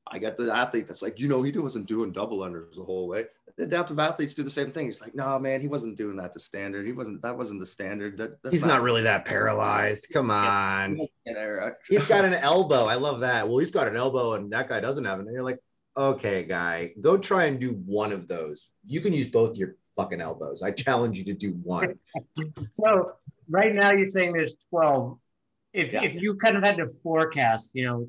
I got the athlete that's like, you know, he wasn't doing double unders the whole way. The adaptive athletes do the same thing. He's like, no, man, he wasn't doing that to standard. He wasn't, that wasn't the standard. That, He's not, not really that paralyzed. Come on. he's got an elbow. I love that. Well, he's got an elbow and that guy doesn't have it. And you're like, okay, guy, go try and do one of those. You can use both your fucking elbows. I challenge you to do one. so right now you're saying there's 12. If, yeah. if you kind of had to forecast, you know,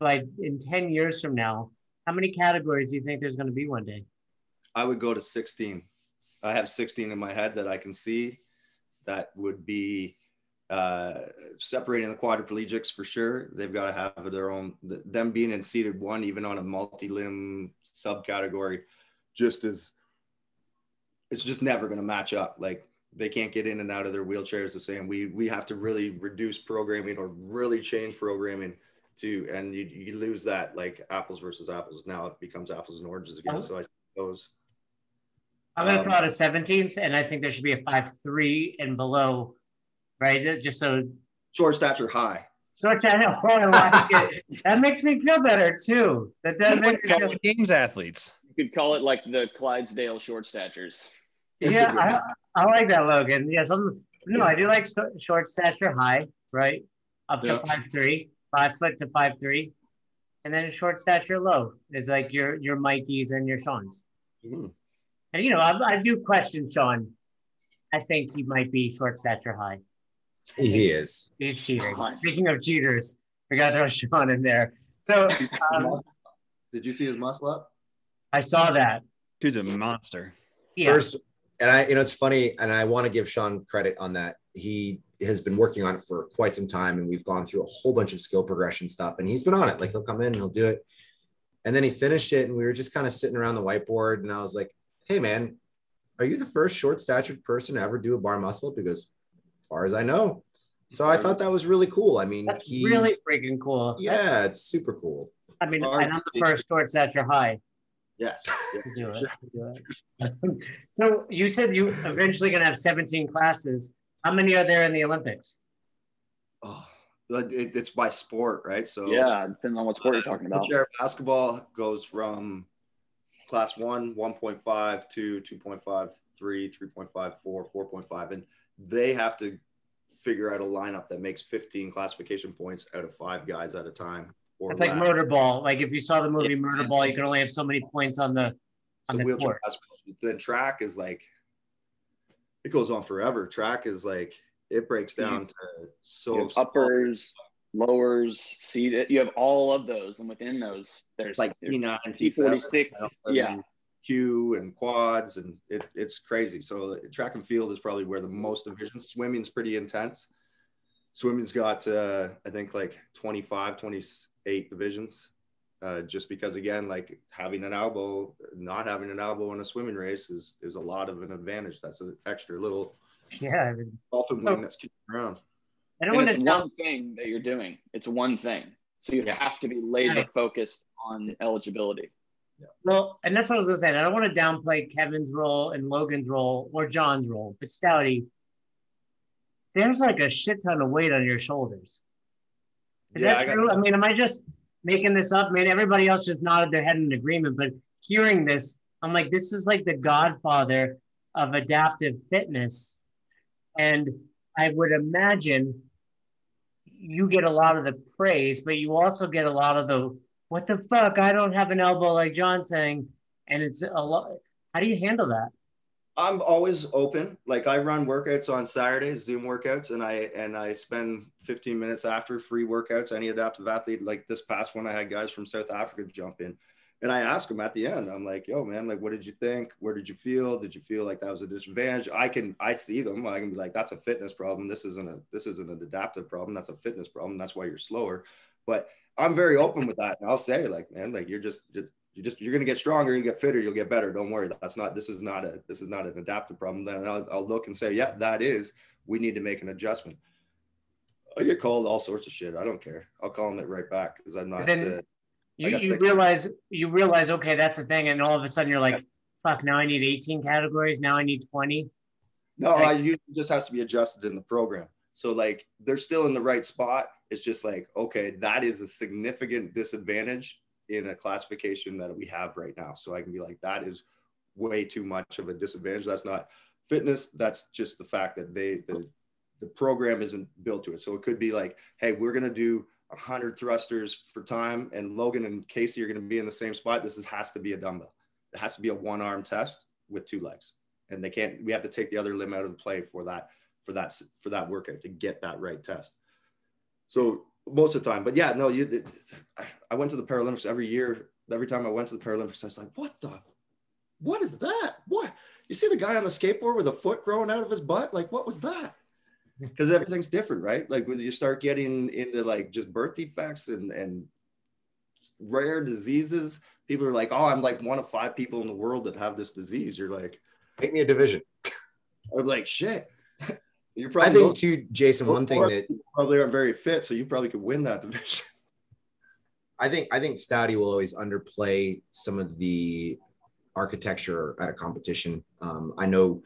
like in 10 years from now, how many categories do you think there's going to be one day? I would go to 16. I have 16 in my head that I can see that would be uh, separating the quadriplegics for sure. They've got to have their own, them being in seated one, even on a multi limb subcategory, just as it's just never going to match up. Like they can't get in and out of their wheelchairs the same. We, we have to really reduce programming or really change programming to and you, you lose that like apples versus apples. Now it becomes apples and oranges again. Uh-huh. So I suppose. I'm going to throw out a 17th, and I think there should be a five three and below, right? Just so short stature high. Short stature. Oh, I like it. That makes me feel better too. That does make me feel... games athletes. You could call it like the Clydesdale short statures. Yeah, I, I like that, Logan. Yes, I'm. No, I do like short stature high, right? Up to yeah. five three five foot to five three, and then a short stature low is like your your Mikey's and your Sean's. Mm-hmm. And you know, I, I do question Sean. I think he might be short stature high. He is. He's cheating. Speaking of cheaters, we got to throw Sean in there. So, um, did you see his muscle up? I saw that. He's a monster. Yeah. First, and I, you know, it's funny, and I want to give Sean credit on that. He has been working on it for quite some time and we've gone through a whole bunch of skill progression stuff and he's been on it like he'll come in and he'll do it and then he finished it and we were just kind of sitting around the whiteboard and i was like hey man are you the first short statured person to ever do a bar muscle up because as far as i know so i thought that was really cool i mean that's he, really freaking cool yeah that's, it's super cool i mean i'm the first short stature high Yes. do it. so you said you eventually going to have 17 classes. How many are there in the Olympics? Oh, it, it's by sport, right? So yeah, depends on what sport you're talking about. Chair basketball goes from class one, 1.5 to 2.5, 3, 3.5, 4, 4.5. And they have to figure out a lineup that makes 15 classification points out of five guys at a time. It's like murder ball. Like if you saw the movie Murder Ball, you can only have so many points on the on the, the court. Then track is like it goes on forever. Track is like it breaks down to so uppers, lowers, seated. You have all of those, and within those, there's like there's P9, T46, yeah. Q and quads, and it, it's crazy. So track and field is probably where the most divisions. Swimming's pretty intense. Swimming's got, uh, I think, like 25, 28 divisions. Uh, just because, again, like having an elbow, not having an elbow in a swimming race is is a lot of an advantage. That's an extra little Yeah. I mean, dolphin wing that's kicking around. I don't And want it's to one thing that you're doing. It's one thing. So you Yeah. have to be laser focused on eligibility. Well, and that's what I was gonna say. I don't want to downplay Kevin's role and Logan's role or John's role, but Stouty, there's like a shit ton of weight on your shoulders. Is Yeah, that I got- true? I mean, am I just making this up? I mean, everybody else just nodded their head in agreement, but hearing this, I'm like, this is like the godfather of adaptive fitness. And I would imagine you get a lot of the praise, but you also get a lot of the what the fuck? I don't have an elbow like John saying, and it's a lot. How do you handle that? I'm always open. Like I run workouts on Saturdays, Zoom workouts, and I and I spend 15 minutes after free workouts. Any adaptive athlete, like this past one, I had guys from South Africa jump in, and I ask them at the end. I'm like, "Yo, man, like, what did you think? Where did you feel? Did you feel like that was a disadvantage?" I can I see them. I can be like, "That's a fitness problem. This isn't a this isn't an adaptive problem. That's a fitness problem. That's why you're slower." But I'm very open with that, and I'll say, like, man, like you're just just you just you're gonna get stronger and get fitter you'll get better don't worry that's not this is not a this is not an adaptive problem then I'll, I'll look and say yeah that is we need to make an adjustment i get called all sorts of shit i don't care i'll call them it right back because i'm not Then- uh, You, you realize you realize okay, that's a thing, and all of a sudden you're like, fuck, now I need 18 categories. Now I need 20. no i usually just has to be adjusted in the program. So like they're still in the right spot. It's just like okay that is a significant disadvantage in a classification that we have right now. So i can be like that is way too much of a disadvantage. That's not fitness. That's just the fact that they the the program isn't built to it. So it could be like hey we're going to do 100 thrusters for time and logan and casey are going to be in the same spot. This is, has to be a dumbbell. It has to be a one arm test with two legs. And they can't we have to take the other limb out of the play for that for that for that workout to get that right test. So most of the time but yeah no you I- went to the paralympics every year. Every time i went to the paralympics i was like what the what is that? What? You see the guy on the skateboard with a foot growing out of his butt? Like what was that because everything's different right like when you start getting into like just birth defects and and rare diseases people are like oh i'm like one of five people in the world that have this disease you're like Make me a division. i'm like shit you're probably. I think too, Jason. One thing that probably aren't very fit so you probably could win that division I think I think Stouty will always underplay some of the architecture at a competition. Um, I know,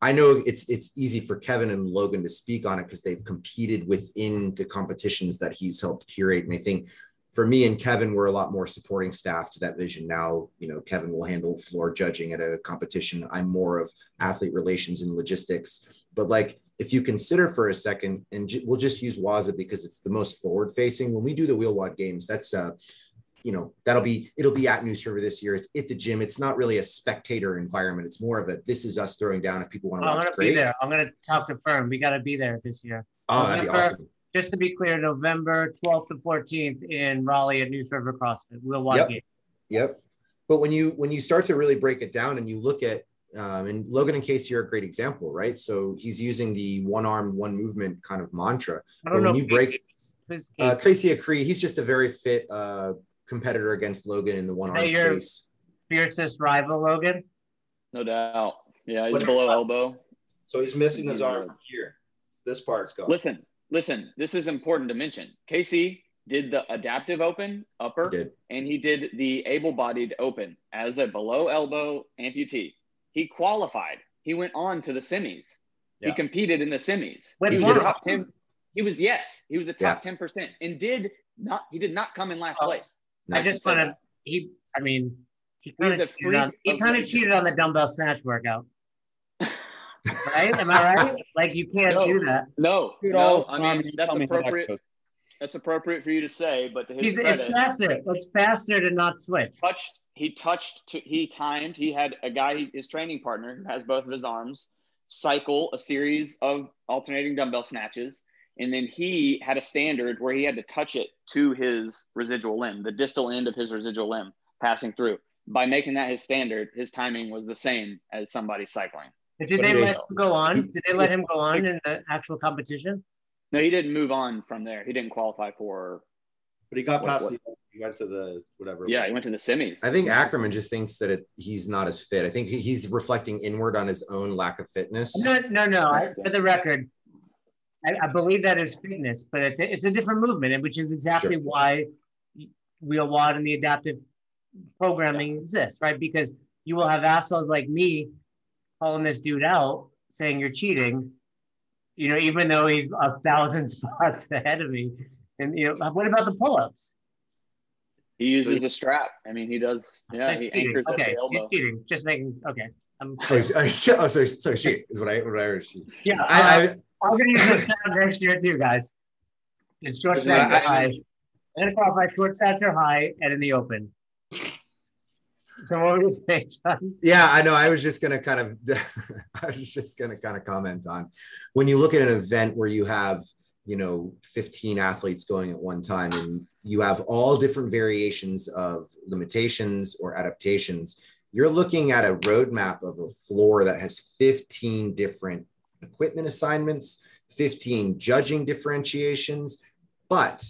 I know it's it's easy for Kevin and Logan to speak on it because they've competed within the competitions that he's helped curate, and I think for me and Kevin, we're a lot more supporting staff to that vision now. You know, Kevin will handle floor judging at a competition. I'm more of athlete relations and logistics. But like, if you consider for a second, and we'll just use Waza because it's the most forward facing. When we do the Wheel WOD games, that's uh, you know, that'll be it'll be at Neuse River this year. It's at the gym. It's not really a spectator environment. It's more of a this is us throwing down. If people want to I'm watch, gonna great. be there. I'm gonna talk to firm. We gotta be there this year. Oh, that'd be awesome. Just to be clear, November 12th to 14th in Raleigh at Neuse River CrossFit. We'll watch Yep. it. Yep. But when you when you start to really break it down and you look at um, and Logan and Casey are a great example, right? So he's using the one arm, one movement kind of mantra. I don't know. when you break- Casey- Uh, Casey? Casey Acree, he's just a very fit uh, competitor against Logan in the one arm that your- space. fiercest rival, Logan. No doubt. Yeah, he's What's- below elbow. so he's missing his arm here this part's gone Listen, listen, this is important to mention. Casey did the adaptive open upper He and he did the able bodied open as a below elbow amputee. He qualified. He went on to the semis. Yeah. He competed in the semis. With he was the top 10. He was, yes, he was the top Yeah. 10% and did not, he did not come in last Oh. place. I just say want to. He, I mean, he kind of cheated, on, he kind of cheated on the dumbbell snatch workout. Right? Am I right? Like you can't No. do that. No, Dude, no, I mean, that's tell that appropriate. That's appropriate for you to say, but to his He's, it's faster. It's faster to not switch. touched he touched to he timed he had a guy his training partner who has both of his arms cycle a series of alternating dumbbell snatches. And then he had a standard where he had to touch it to his residual limb, the distal end of his residual limb passing through. By making that his standard, his timing was the same as somebody cycling. But did they let him go on? Did they let him go on in the actual competition? No, he didn't move on from there. He didn't qualify for. But he got past what- the he went to the whatever. Yeah, he went to the semis. I think Ackerman just thinks that it, he's not as fit. I think he's reflecting inward on his own lack of fitness. No, no, no. I, for the record, I, I believe that is fitness, but it, it's a different movement, and which is exactly Sure. why Wheel WOD and the adaptive programming exists, right? Because you will have assholes like me calling this dude out, saying you're cheating, you know, even though he's a thousand spots ahead of me. And you know, what about the pull-ups? He uses a strap. I mean, he does. Yeah, So he's he cheating. anchors at Okay, the elbow. cheating. Just making okay. I'm Oh, so, oh, so, so she is what I what I heard. She. yeah. I, uh, I, I'm gonna use this sound next year too, guys. It's short stature I- high. I'm gonna qualify short stature high and in the open. So what were you saying, John? Yeah, I know. I was just gonna kind of, I was just gonna kind of comment on when you look at an event where you have, you know, 15 athletes going at one time, and you have all different variations of limitations or adaptations. You're looking at a roadmap of a floor that has 15 different equipment assignments, 15 judging differentiations, but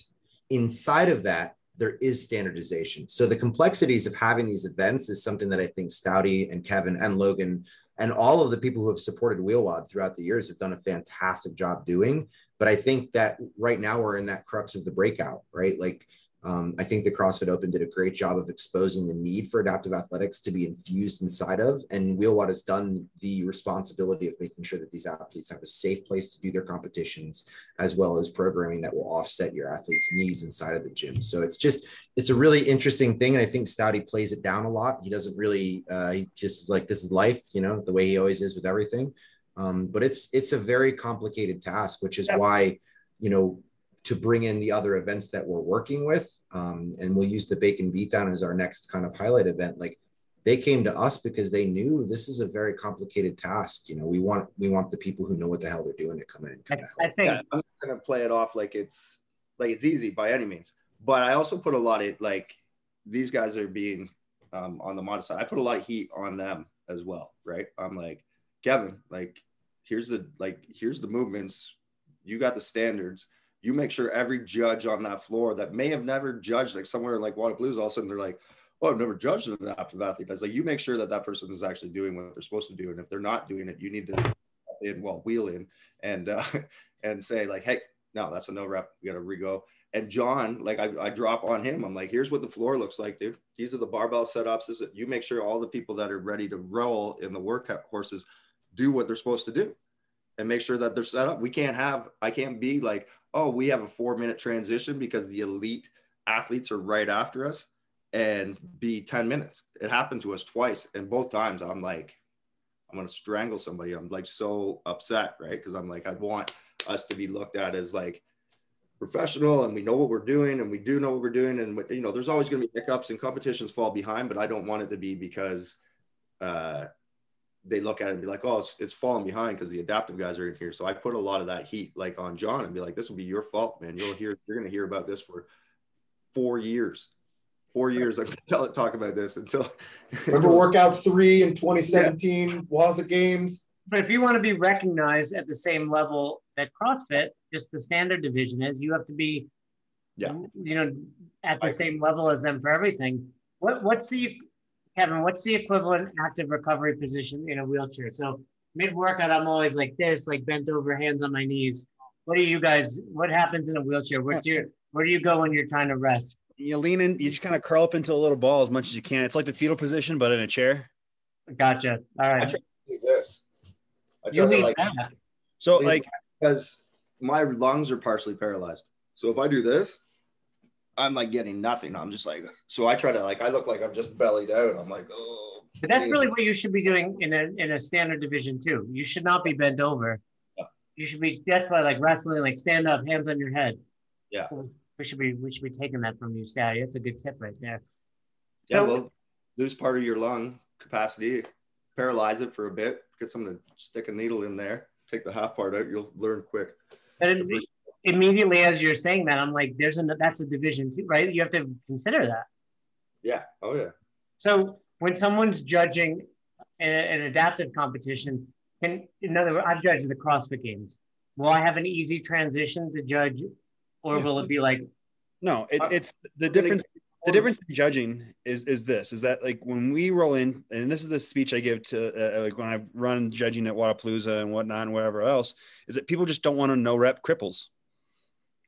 inside of that, there is standardization. So the complexities of having these events is something that I think Stouty and Kevin and Logan and all of the people who have supported Wheel WOD throughout the years have done a fantastic job doing. But I think that right now we're in that crux of the breakout, right? Like um, I think the CrossFit Open did a great job of exposing the need for adaptive athletics to be infused inside of, and Wheel WOD has done the responsibility of making sure that these athletes have a safe place to do their competitions, as well as programming that will offset your athletes' needs inside of the gym. So it's just it's a really interesting thing, and I think Stouty plays it down a lot. He doesn't really uh, he just is like this is life, you know, the way he always is with everything. Um, but it's it's a very complicated task, which is why you know to bring in the other events that we're working with, um, and we'll use the Bacon Beatdown as our next kind of highlight event. Like they came to us because they knew this is a very complicated task. You know, we want we want the people who know what the hell they're doing to come in and I, kind of I help. think Yeah, I'm not gonna play it off like it's like it's easy by any means. But I also put a lot of like these guys are being um, on the modest side. I put a lot of heat on them as well, right? I'm like Kevin, like here's the like here's the movements. You got the standards. You make sure every judge on that floor that may have never judged, like somewhere like Water Blues, all of a sudden they're like, "Oh, I've never judged an adaptive athlete." I was like, you make sure that that person is actually doing what they're supposed to do, and if they're not doing it, you need to in well wheel in and uh, and say like, "Hey, no, that's a no rep. We got to rego." And John, like I, I drop on him. I'm like, here's what the floor looks like, dude. These are the barbell setups. This is, you make sure all the people that are ready to roll in the workout horses do what they're supposed to do and make sure that they're set up. We can't have, I can't be like, oh, we have a four minute transition because the elite athletes are right after us and be 10 minutes. It happened to us twice. And both times I'm like, I'm going to strangle somebody. I'm like so upset, right? Because I'm like, I want us to be looked at as like, professional and we know what we're doing and we do know what we're doing and you know there's always going to be hiccups and competitions fall behind but i don't want it to be because uh they look at it and be like oh it's, it's falling behind because the adaptive guys are in here so i put a lot of that heat like on john and be like this will be your fault man you'll hear you're going to hear about this for four years four years i'm going to tell it talk about this until Remember workout three in 2017, Waza Games? But if you want to be recognized at the same level that CrossFit, just the standard division is, you have to be, Yeah. you know, at the I- same level as them for everything. What what's the Kevin? What's the equivalent active recovery position in a wheelchair? So mid workout, I'm always like this, like bent over, hands on my knees. What do you guys? What happens in a wheelchair? Where's your where do you go when you're trying to rest? You lean in, you just kind of curl up into a little ball as much as you can. It's like the fetal position, but in a chair. Gotcha. All right. i try to do this i You try to lean like back. So Lean like because my lungs are partially paralyzed. So if I do this, I'm like getting nothing. I'm just like, so I try to like, I look like I'm just bellied out. I'm like, oh. But that's really what you should be doing in a in a standard division too. You should not be bent over. Yeah. You should be. That's why like wrestling, like stand up, hands on your head. Yeah. So we should be we should be taking that from you, Stouty. That's a good tip right there. yeah. Well, lose part of your lung capacity, paralyze it for a bit, get someone to stick a needle in there, take the half part out, you'll learn quick. And immediately as you're saying that, I'm like, there's a that's a division too, right? You have to consider that. Yeah. Oh yeah. So when someone's judging a- an adaptive competition, can in other words, I've judged the CrossFit Games. Will I have an easy transition to judge, or will it be like No, it, Uh, it's the difference. The difference in judging is is this: is that like when we roll in, and this is the speech I give to uh, like when I run judging at Wodapalooza and whatnot and whatever else, is that people just don't want to no rep cripples.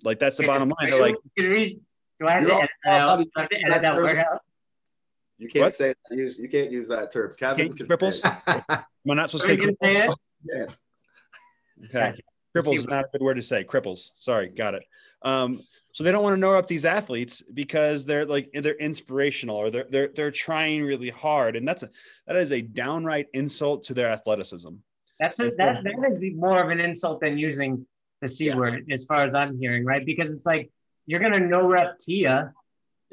Like that's the bottom line. They're like, you do I have to You're edit that out? Bobby, Do I have to edit that word out? You can't What? say use you can't use that term. Kevin Can't cripples? am I not supposed Are to say say cripples? it? Yeah. Okay. Gotcha. Cripples is not a good word to say. Cripples. Sorry, got it. Um, so they don't want to know up these athletes because they're like they're inspirational or they're they're they're trying really hard, and that's a that is a downright insult to their athleticism. That's a, that that is more of an insult than using the c Yeah. word, as far as I'm hearing, right? Because it's like you're gonna no rep Tia,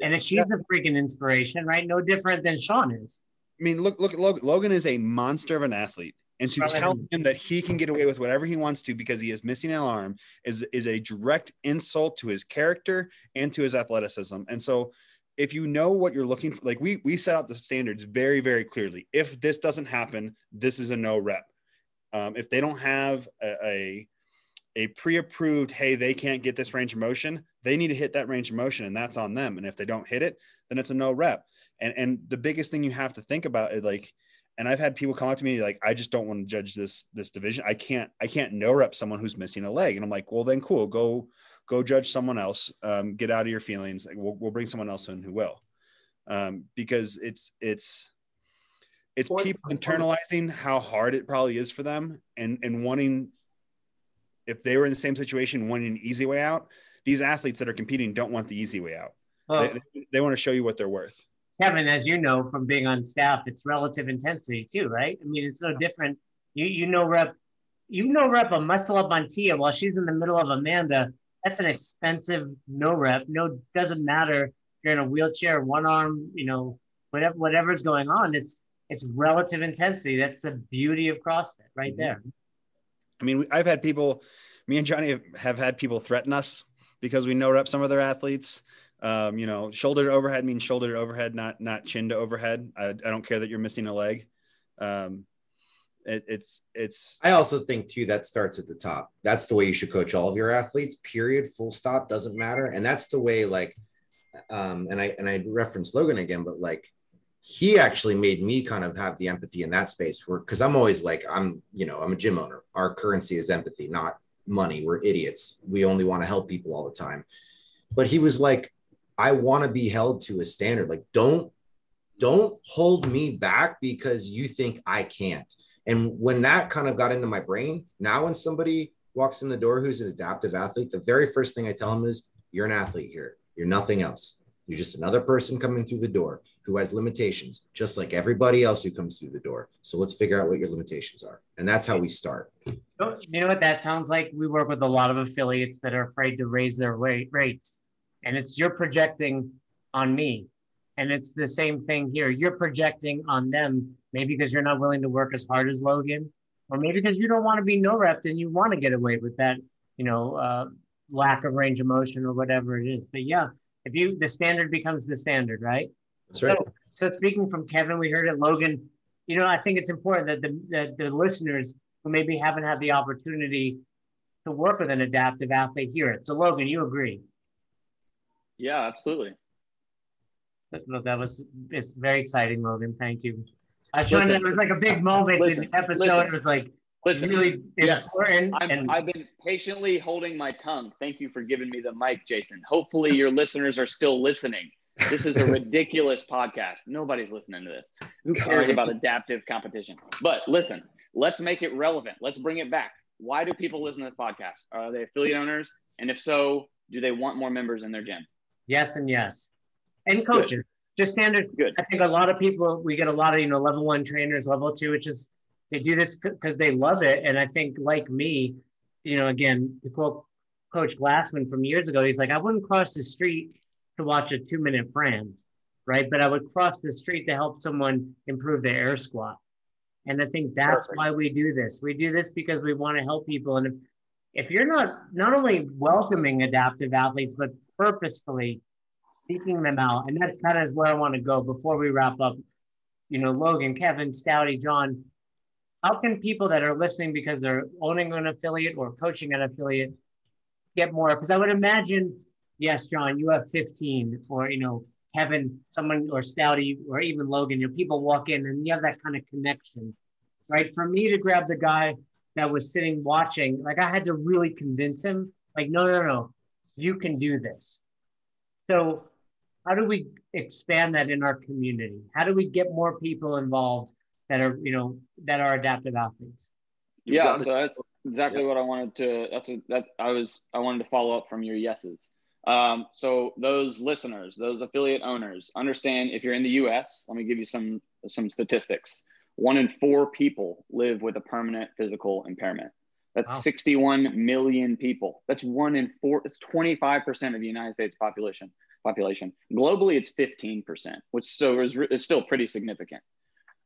and if she's a freaking inspiration, right? No different than Sean is. I mean, look, look, Logan, Logan is a monster of an athlete. And to tell him that he can get away with whatever he wants to because he is missing an arm is, is a direct insult to his character and to his athleticism. And so if you know what you're looking for, like we we set out the standards very, very clearly. If this doesn't happen, this is a no rep. Um, if they don't have a, a a pre-approved, hey, they can't get this range of motion, they need to hit that range of motion, and that's on them. And if they don't hit it, then it's a no rep. And and the biggest thing you have to think about is like, and I've had people come up to me like, I just don't want to judge this this division. I can't I can't no rep someone who's missing a leg. And I'm like, well then cool, go go judge someone else. Um, get out of your feelings. Like, we'll we'll bring someone else in who will, um, because it's it's it's people internalizing how hard it probably is for them and and wanting if they were in the same situation wanting an easy way out these athletes that are competing don't want the easy way out Well, they, they want to show you what they're worth Kevin, as you know from being on staff, it's relative intensity too, right? I mean, it's no different. You you know rep, you know rep a muscle up on Tia while she's in the middle of Amanda. That's an expensive no rep. No, doesn't matter if you're in a wheelchair, one arm, you know, whatever whatever's going on. It's it's relative intensity. That's the beauty of CrossFit, right mm-hmm. there. I mean i've had people me and johnny have, had people threaten us because we know up some of their athletes um, you know shoulder to overhead means shoulder to overhead not not chin to overhead i, I don't care that you're missing a leg um, it, it's it's I also think too that starts at the top. That's the way you should coach all of your athletes. Period. Full stop. Doesn't matter. And that's the way like, um, and I and I reference Logan again, but like he actually made me kind of have the empathy in that space where because I'm always like I'm you know I'm a gym owner. Our currency is empathy, not money. We're idiots. We only want to help people all the time. But he was like, I want to be held to a standard. Like don't don't hold me back because you think I can't. And when that kind of got into my brain, now when somebody walks in the door who's an adaptive athlete, the very first thing I tell them is, You're an athlete here. You're nothing else. You're just another person coming through the door who has limitations, just like everybody else who comes through the door. So let's figure out what your limitations are. And that's how we start. You know what that sounds like? We work with a lot of affiliates that are afraid to raise their rate, rates. And it's you're projecting on me. And it's the same thing here. You're projecting on them, maybe because you're not willing to work as hard as Logan, or maybe because you don't want to be no rep and you want to get away with that, you know, uh, lack of range of motion or whatever it is. But yeah, if you, the standard becomes the standard, right? That's right. So, so speaking from Kevin, we heard it, Logan. You know, I think it's important that the, that the listeners who maybe haven't had the opportunity to work with an adaptive athlete hear it. So, Logan, you agree? Yeah, absolutely. That, that was it's very exciting, Logan. Thank you. I was trying to, it was like a big moment Listen. in the episode. Listen. It was like Listen, really yes. important. I'm, and I've been patiently holding my tongue. Thank you for giving me the mic, Jason. Hopefully, your listeners are still listening. This is a ridiculous podcast. Nobody's listening to this. Who cares about adaptive competition? But listen, let's make it relevant. Let's bring it back. Why do people listen to this podcast? Are they affiliate owners? And if so, do they want more members in their gym? yes and yes. And coaches, just standard Good. I think a lot of people, we get a lot of, you know, level one trainers, level two, which is they do this because they love it. And I think, like me, you know, again, to quote Coach Glassman from years ago, he's like, I wouldn't cross the street to watch a two minute Fran, right? But I would cross the street to help someone improve their air squat. And I think that's Perfect. why we do this. We do this because we want to help people. And if if you're not not only welcoming adaptive athletes, but purposefully seeking them out, and that kind of is where I want to go before we wrap up. You know, Logan, Kevin, Stouty, John, how can people that are listening because they're owning an affiliate or coaching an affiliate get more? Because I would imagine, yes, John, you have 15, or you know, Kevin, someone or Stouty, or even Logan, you know, people walk in and you have that kind of connection, right? For me to grab the guy that was sitting watching, like I had to really convince him, like, no, no, no, you can do this. So, how do we expand that in our community? How do we get more people involved that are, you know, that are adaptive athletes? yeah got it. so that's exactly what i wanted to that's a that i was i wanted to follow up from your yeses um, so those listeners those affiliate owners understand if you're in the us let me give you some some statistics. One in four people live with a permanent physical impairment. That's Wow. 61 million people. That's one in four it's 25% of the united states population population. Globally it's 15% which so is, is still pretty significant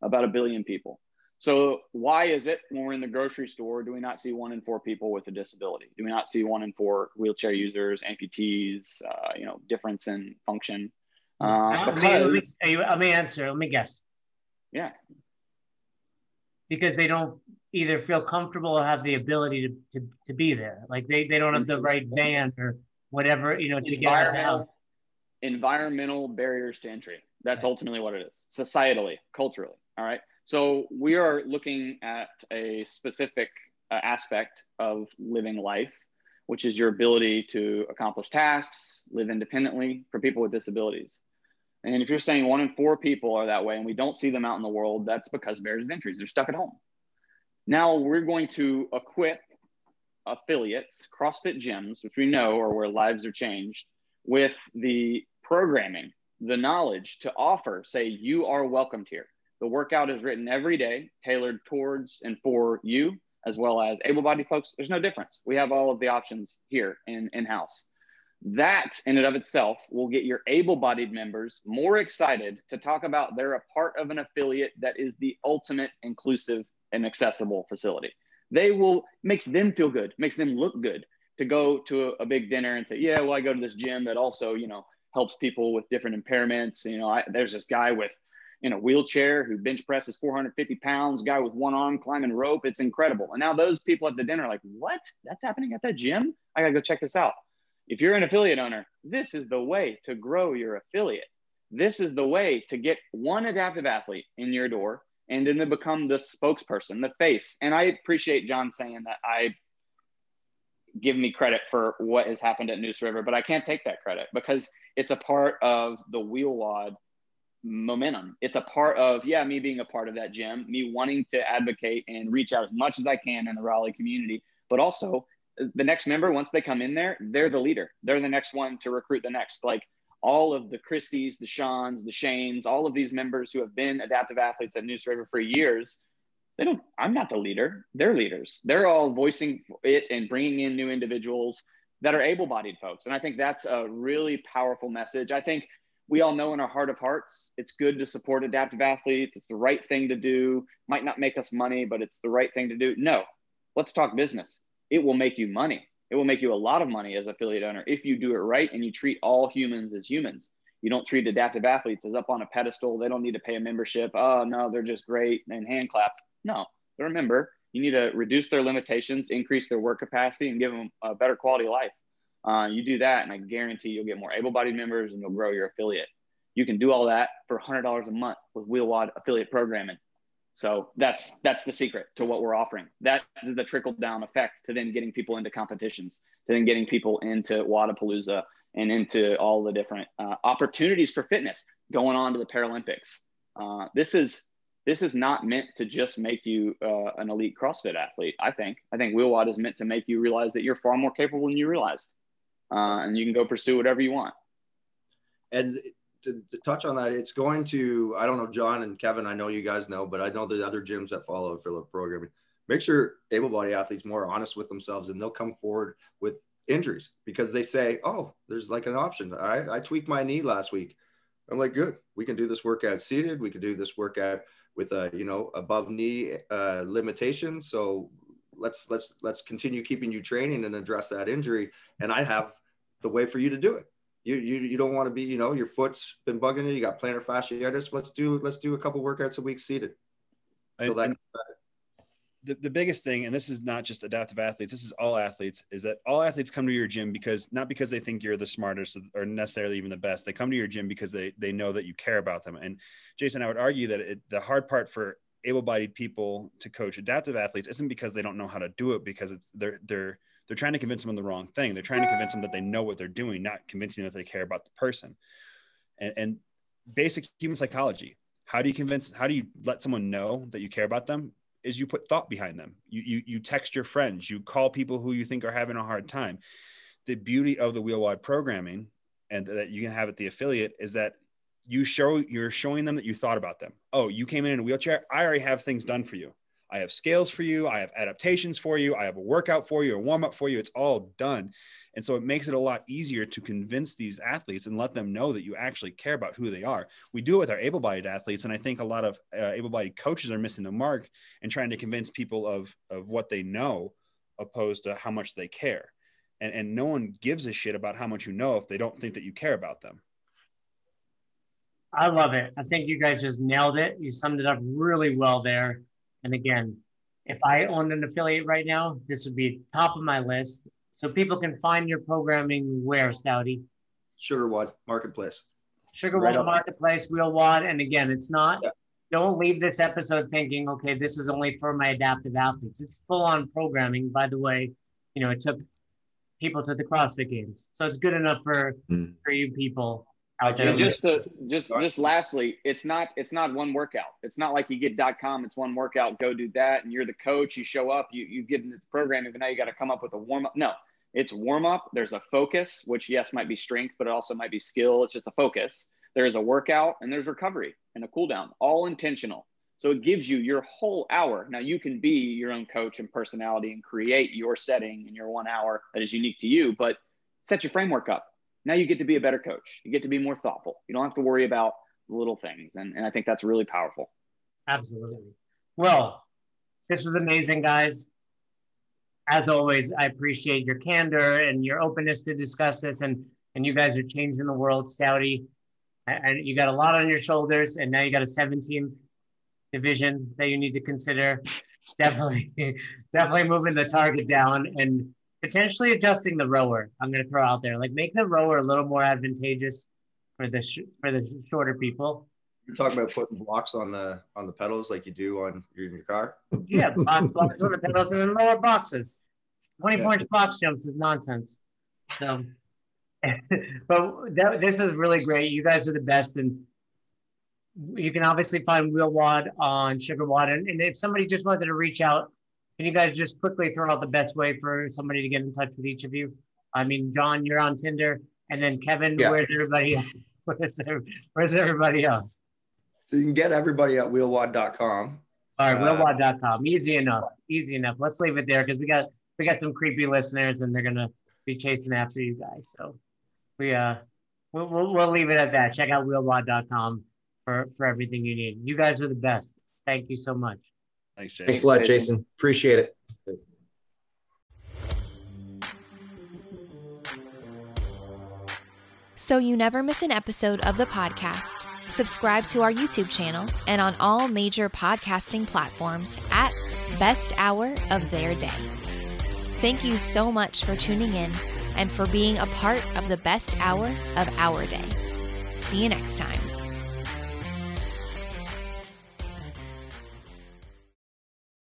about a billion people so why is it when we're in the grocery store, do we not see one in four people with a disability? Do we not see one in four wheelchair users, amputees, uh, you know, difference in function? Uh, Let me- let, me, because, let me answer. Let me guess. yeah, Because they don't either feel comfortable or have the ability to, to, to be there. Like they, they don't have the right van or whatever, you know, to get out of the house. environmental, environmental barriers to entry. That's ultimately what it is, societally, culturally. All right. So we are looking at a specific uh, aspect of living life, which is your ability to accomplish tasks, live independently for people with disabilities. And if you're saying one in four people are that way and we don't see them out in the world, that's because barriers of entry. They're stuck at home. Now we're going to equip affiliates, CrossFit gyms, which we know are where lives are changed, with the programming, the knowledge to offer, say, you are welcomed here. The workout is written every day, tailored towards and for you, as well as able bodied folks. There's no difference. We have all of the options here in, in house. That in and of itself will get your able bodied members more excited to talk about they're a part of an affiliate that is the ultimate inclusive and accessible facility. They will, makes them feel good, makes them look good to go to a, a big dinner and say, yeah, well, I go to this gym that also, you know, helps people with different impairments. You know, I, there's this guy with, in a wheelchair who bench presses 450 pounds, guy with one arm climbing rope. It's incredible. And now those people at the dinner are like, what? That's happening at that gym? I gotta go check this out. If you're an affiliate owner, this is the way to grow your affiliate. This is the way to get one adaptive athlete in your door and then to become the spokesperson, the face. And I appreciate John saying that I give me credit for what has happened at Neuse River, but I can't take that credit because it's a part of the Wheel WOD momentum. It's a part of, yeah, me being a part of that gym, me wanting to advocate and reach out as much as I can in the Raleigh community, but also the next member, once they come in there, they're the leader. They're the next one to recruit the next. Like all of the Christies, the Seans, the Shanes, all of these members who have been adaptive athletes at Neuse River for years, they don't, I'm not the leader. They're leaders. They're all voicing it and bringing in new individuals that are able bodied folks. And I think that's a really powerful message. I think we all know in our heart of hearts, it's good to support adaptive athletes. It's the right thing to do. Might not make us money, but it's the right thing to do. No, let's talk business. It will make you money. It will make you a lot of money as affiliate owner if you do it right and you treat all humans as humans. You don't treat adaptive athletes as up on a pedestal. They don't need to pay a membership. Oh, no, they're just great and hand clap. No, they're a member. You need to reduce their limitations, increase their work capacity, and give them a better quality life. Uh, you do that, and I guarantee you'll get more able-bodied members and you'll grow your affiliate. You can do all that for $100 a month with WheelWOD affiliate programming. So that's that's the secret to what we're offering. That is the trickle down effect to then getting people into competitions, to then getting people into Wodapalooza and into all the different uh, opportunities for fitness going on to the Paralympics. Uh, this is this is not meant to just make you uh, an elite CrossFit athlete. I think I think WheelWOD is meant to make you realize that you're far more capable than you realized, uh, and you can go pursue whatever you want. And to, to, touch on that, it's going to, I don't know, John and Kevin, I know you guys know, but I know there's other gyms that follow affiliate programming. Make sure able body athletes more honest with themselves and they'll come forward with injuries because they say, oh, there's like an option. I, I tweaked my knee last week. I'm like, good. We can do this workout seated. We can do this workout with a you know above knee uh, limitation. So let's let's let's continue keeping you training and address that injury. And I have the way for you to do it. You you, you don't want to be you know your foot's been bugging you. You got plantar fasciitis. Let's do let's do a couple workouts a week seated. So that, the, the biggest thing, and this is not just adaptive athletes, this is all athletes, is that all athletes come to your gym because not because they think you're the smartest or necessarily even the best. They come to your gym because they they know that you care about them. And Jason, I would argue that it, the hard part for able-bodied people to coach adaptive athletes isn't because they don't know how to do it, because it's they're they're they're trying to convince them of the wrong thing. They're trying to convince them that they know what they're doing, not convincing that they care about the person. And, and basic human psychology. How do you convince? How do you let someone know that you care about them? is you put thought behind them. You, you, you text your friends, you call people who you think are having a hard time. The beauty of the Wheel WOD programming and that you can have at the affiliate is that you show you're showing them that you thought about them. Oh, you came in in a wheelchair. I already have things done for you. I have scales for you. I have adaptations for you. I have a workout for you, a warm up for you. It's all done. And so it makes it a lot easier to convince these athletes and let them know that you actually care about who they are. We do it with our able bodied athletes. And I think a lot of uh, able bodied coaches are missing the mark and trying to convince people of, of what they know opposed to how much they care. And, and no one gives a shit about how much you know if they don't think that you care about them. I love it. I think you guys just nailed it. You summed it up really well there. And again, if I owned an affiliate right now, this would be top of my list. So people can find your programming where, Stouty? SugarWOD Marketplace. SugarWOD right Marketplace, WheelWOD. And again, it's not, yeah. don't leave this episode thinking, okay, this is only for my adaptive athletes. It's full on programming. By the way, you know, it took people to the CrossFit games. So it's good enough for, mm. for you people out there. just to, just just lastly, it's not it's not one workout. It's not like you get dot .com. It's one workout. Go do that, and you're the coach. You show up. You you get in the program, and now you got to come up with a warm up. No, it's warm up. There's a focus, which yes might be strength, but it also might be skill. It's just a focus. There's a workout, and there's recovery and a cool down. All intentional. So it gives you your whole hour. Now you can be your own coach and personality and create your setting in your one hour that is unique to you, but set your framework up now you get to be a better coach. You get to be more thoughtful. You don't have to worry about little things. And, and I think that's really powerful. Absolutely. Well, this was amazing, guys. As always, I appreciate your candor and your openness to discuss this. And, and you guys are changing the world, Stouty. And you got a lot on your shoulders, and now you got a 17th division that you need to consider. Definitely, definitely moving the target down. And potentially adjusting the rower. I'm going to throw out there, like make the rower a little more advantageous for the sh- for the shorter people. You're talking about putting blocks on the on the pedals like you do on your, your car. Yeah, blocks on the pedals and then lower boxes. Twenty yeah. inch box jumps is nonsense. So, but that, this is really great. You guys are the best, and you can obviously find WheelWOD on SugarWOD. And, and if somebody just wanted to reach out can you guys just quickly throw out the best way for somebody to get in touch with each of you? I mean, John, you're on Tinder, and then Kevin, yeah. where's everybody? Where's, where's everybody else? So you can get everybody at wheelwod.com. All right, uh, wheelwod.com. Easy enough. Easy enough. Let's leave it there because we got we got some creepy listeners and they're gonna be chasing after you guys. So we uh we'll, we'll, we'll leave it at that. Check out wheelwod.com for for everything you need. You guys are the best. Thank you so much. Thanks, Jason. Thanks a lot, Jason. Appreciate it. So you never miss an episode of the podcast, subscribe to our YouTube channel and on all major podcasting platforms at Best Hour of Their Day. Thank you so much for tuning in and for being a part of the best hour of our day. See you next time.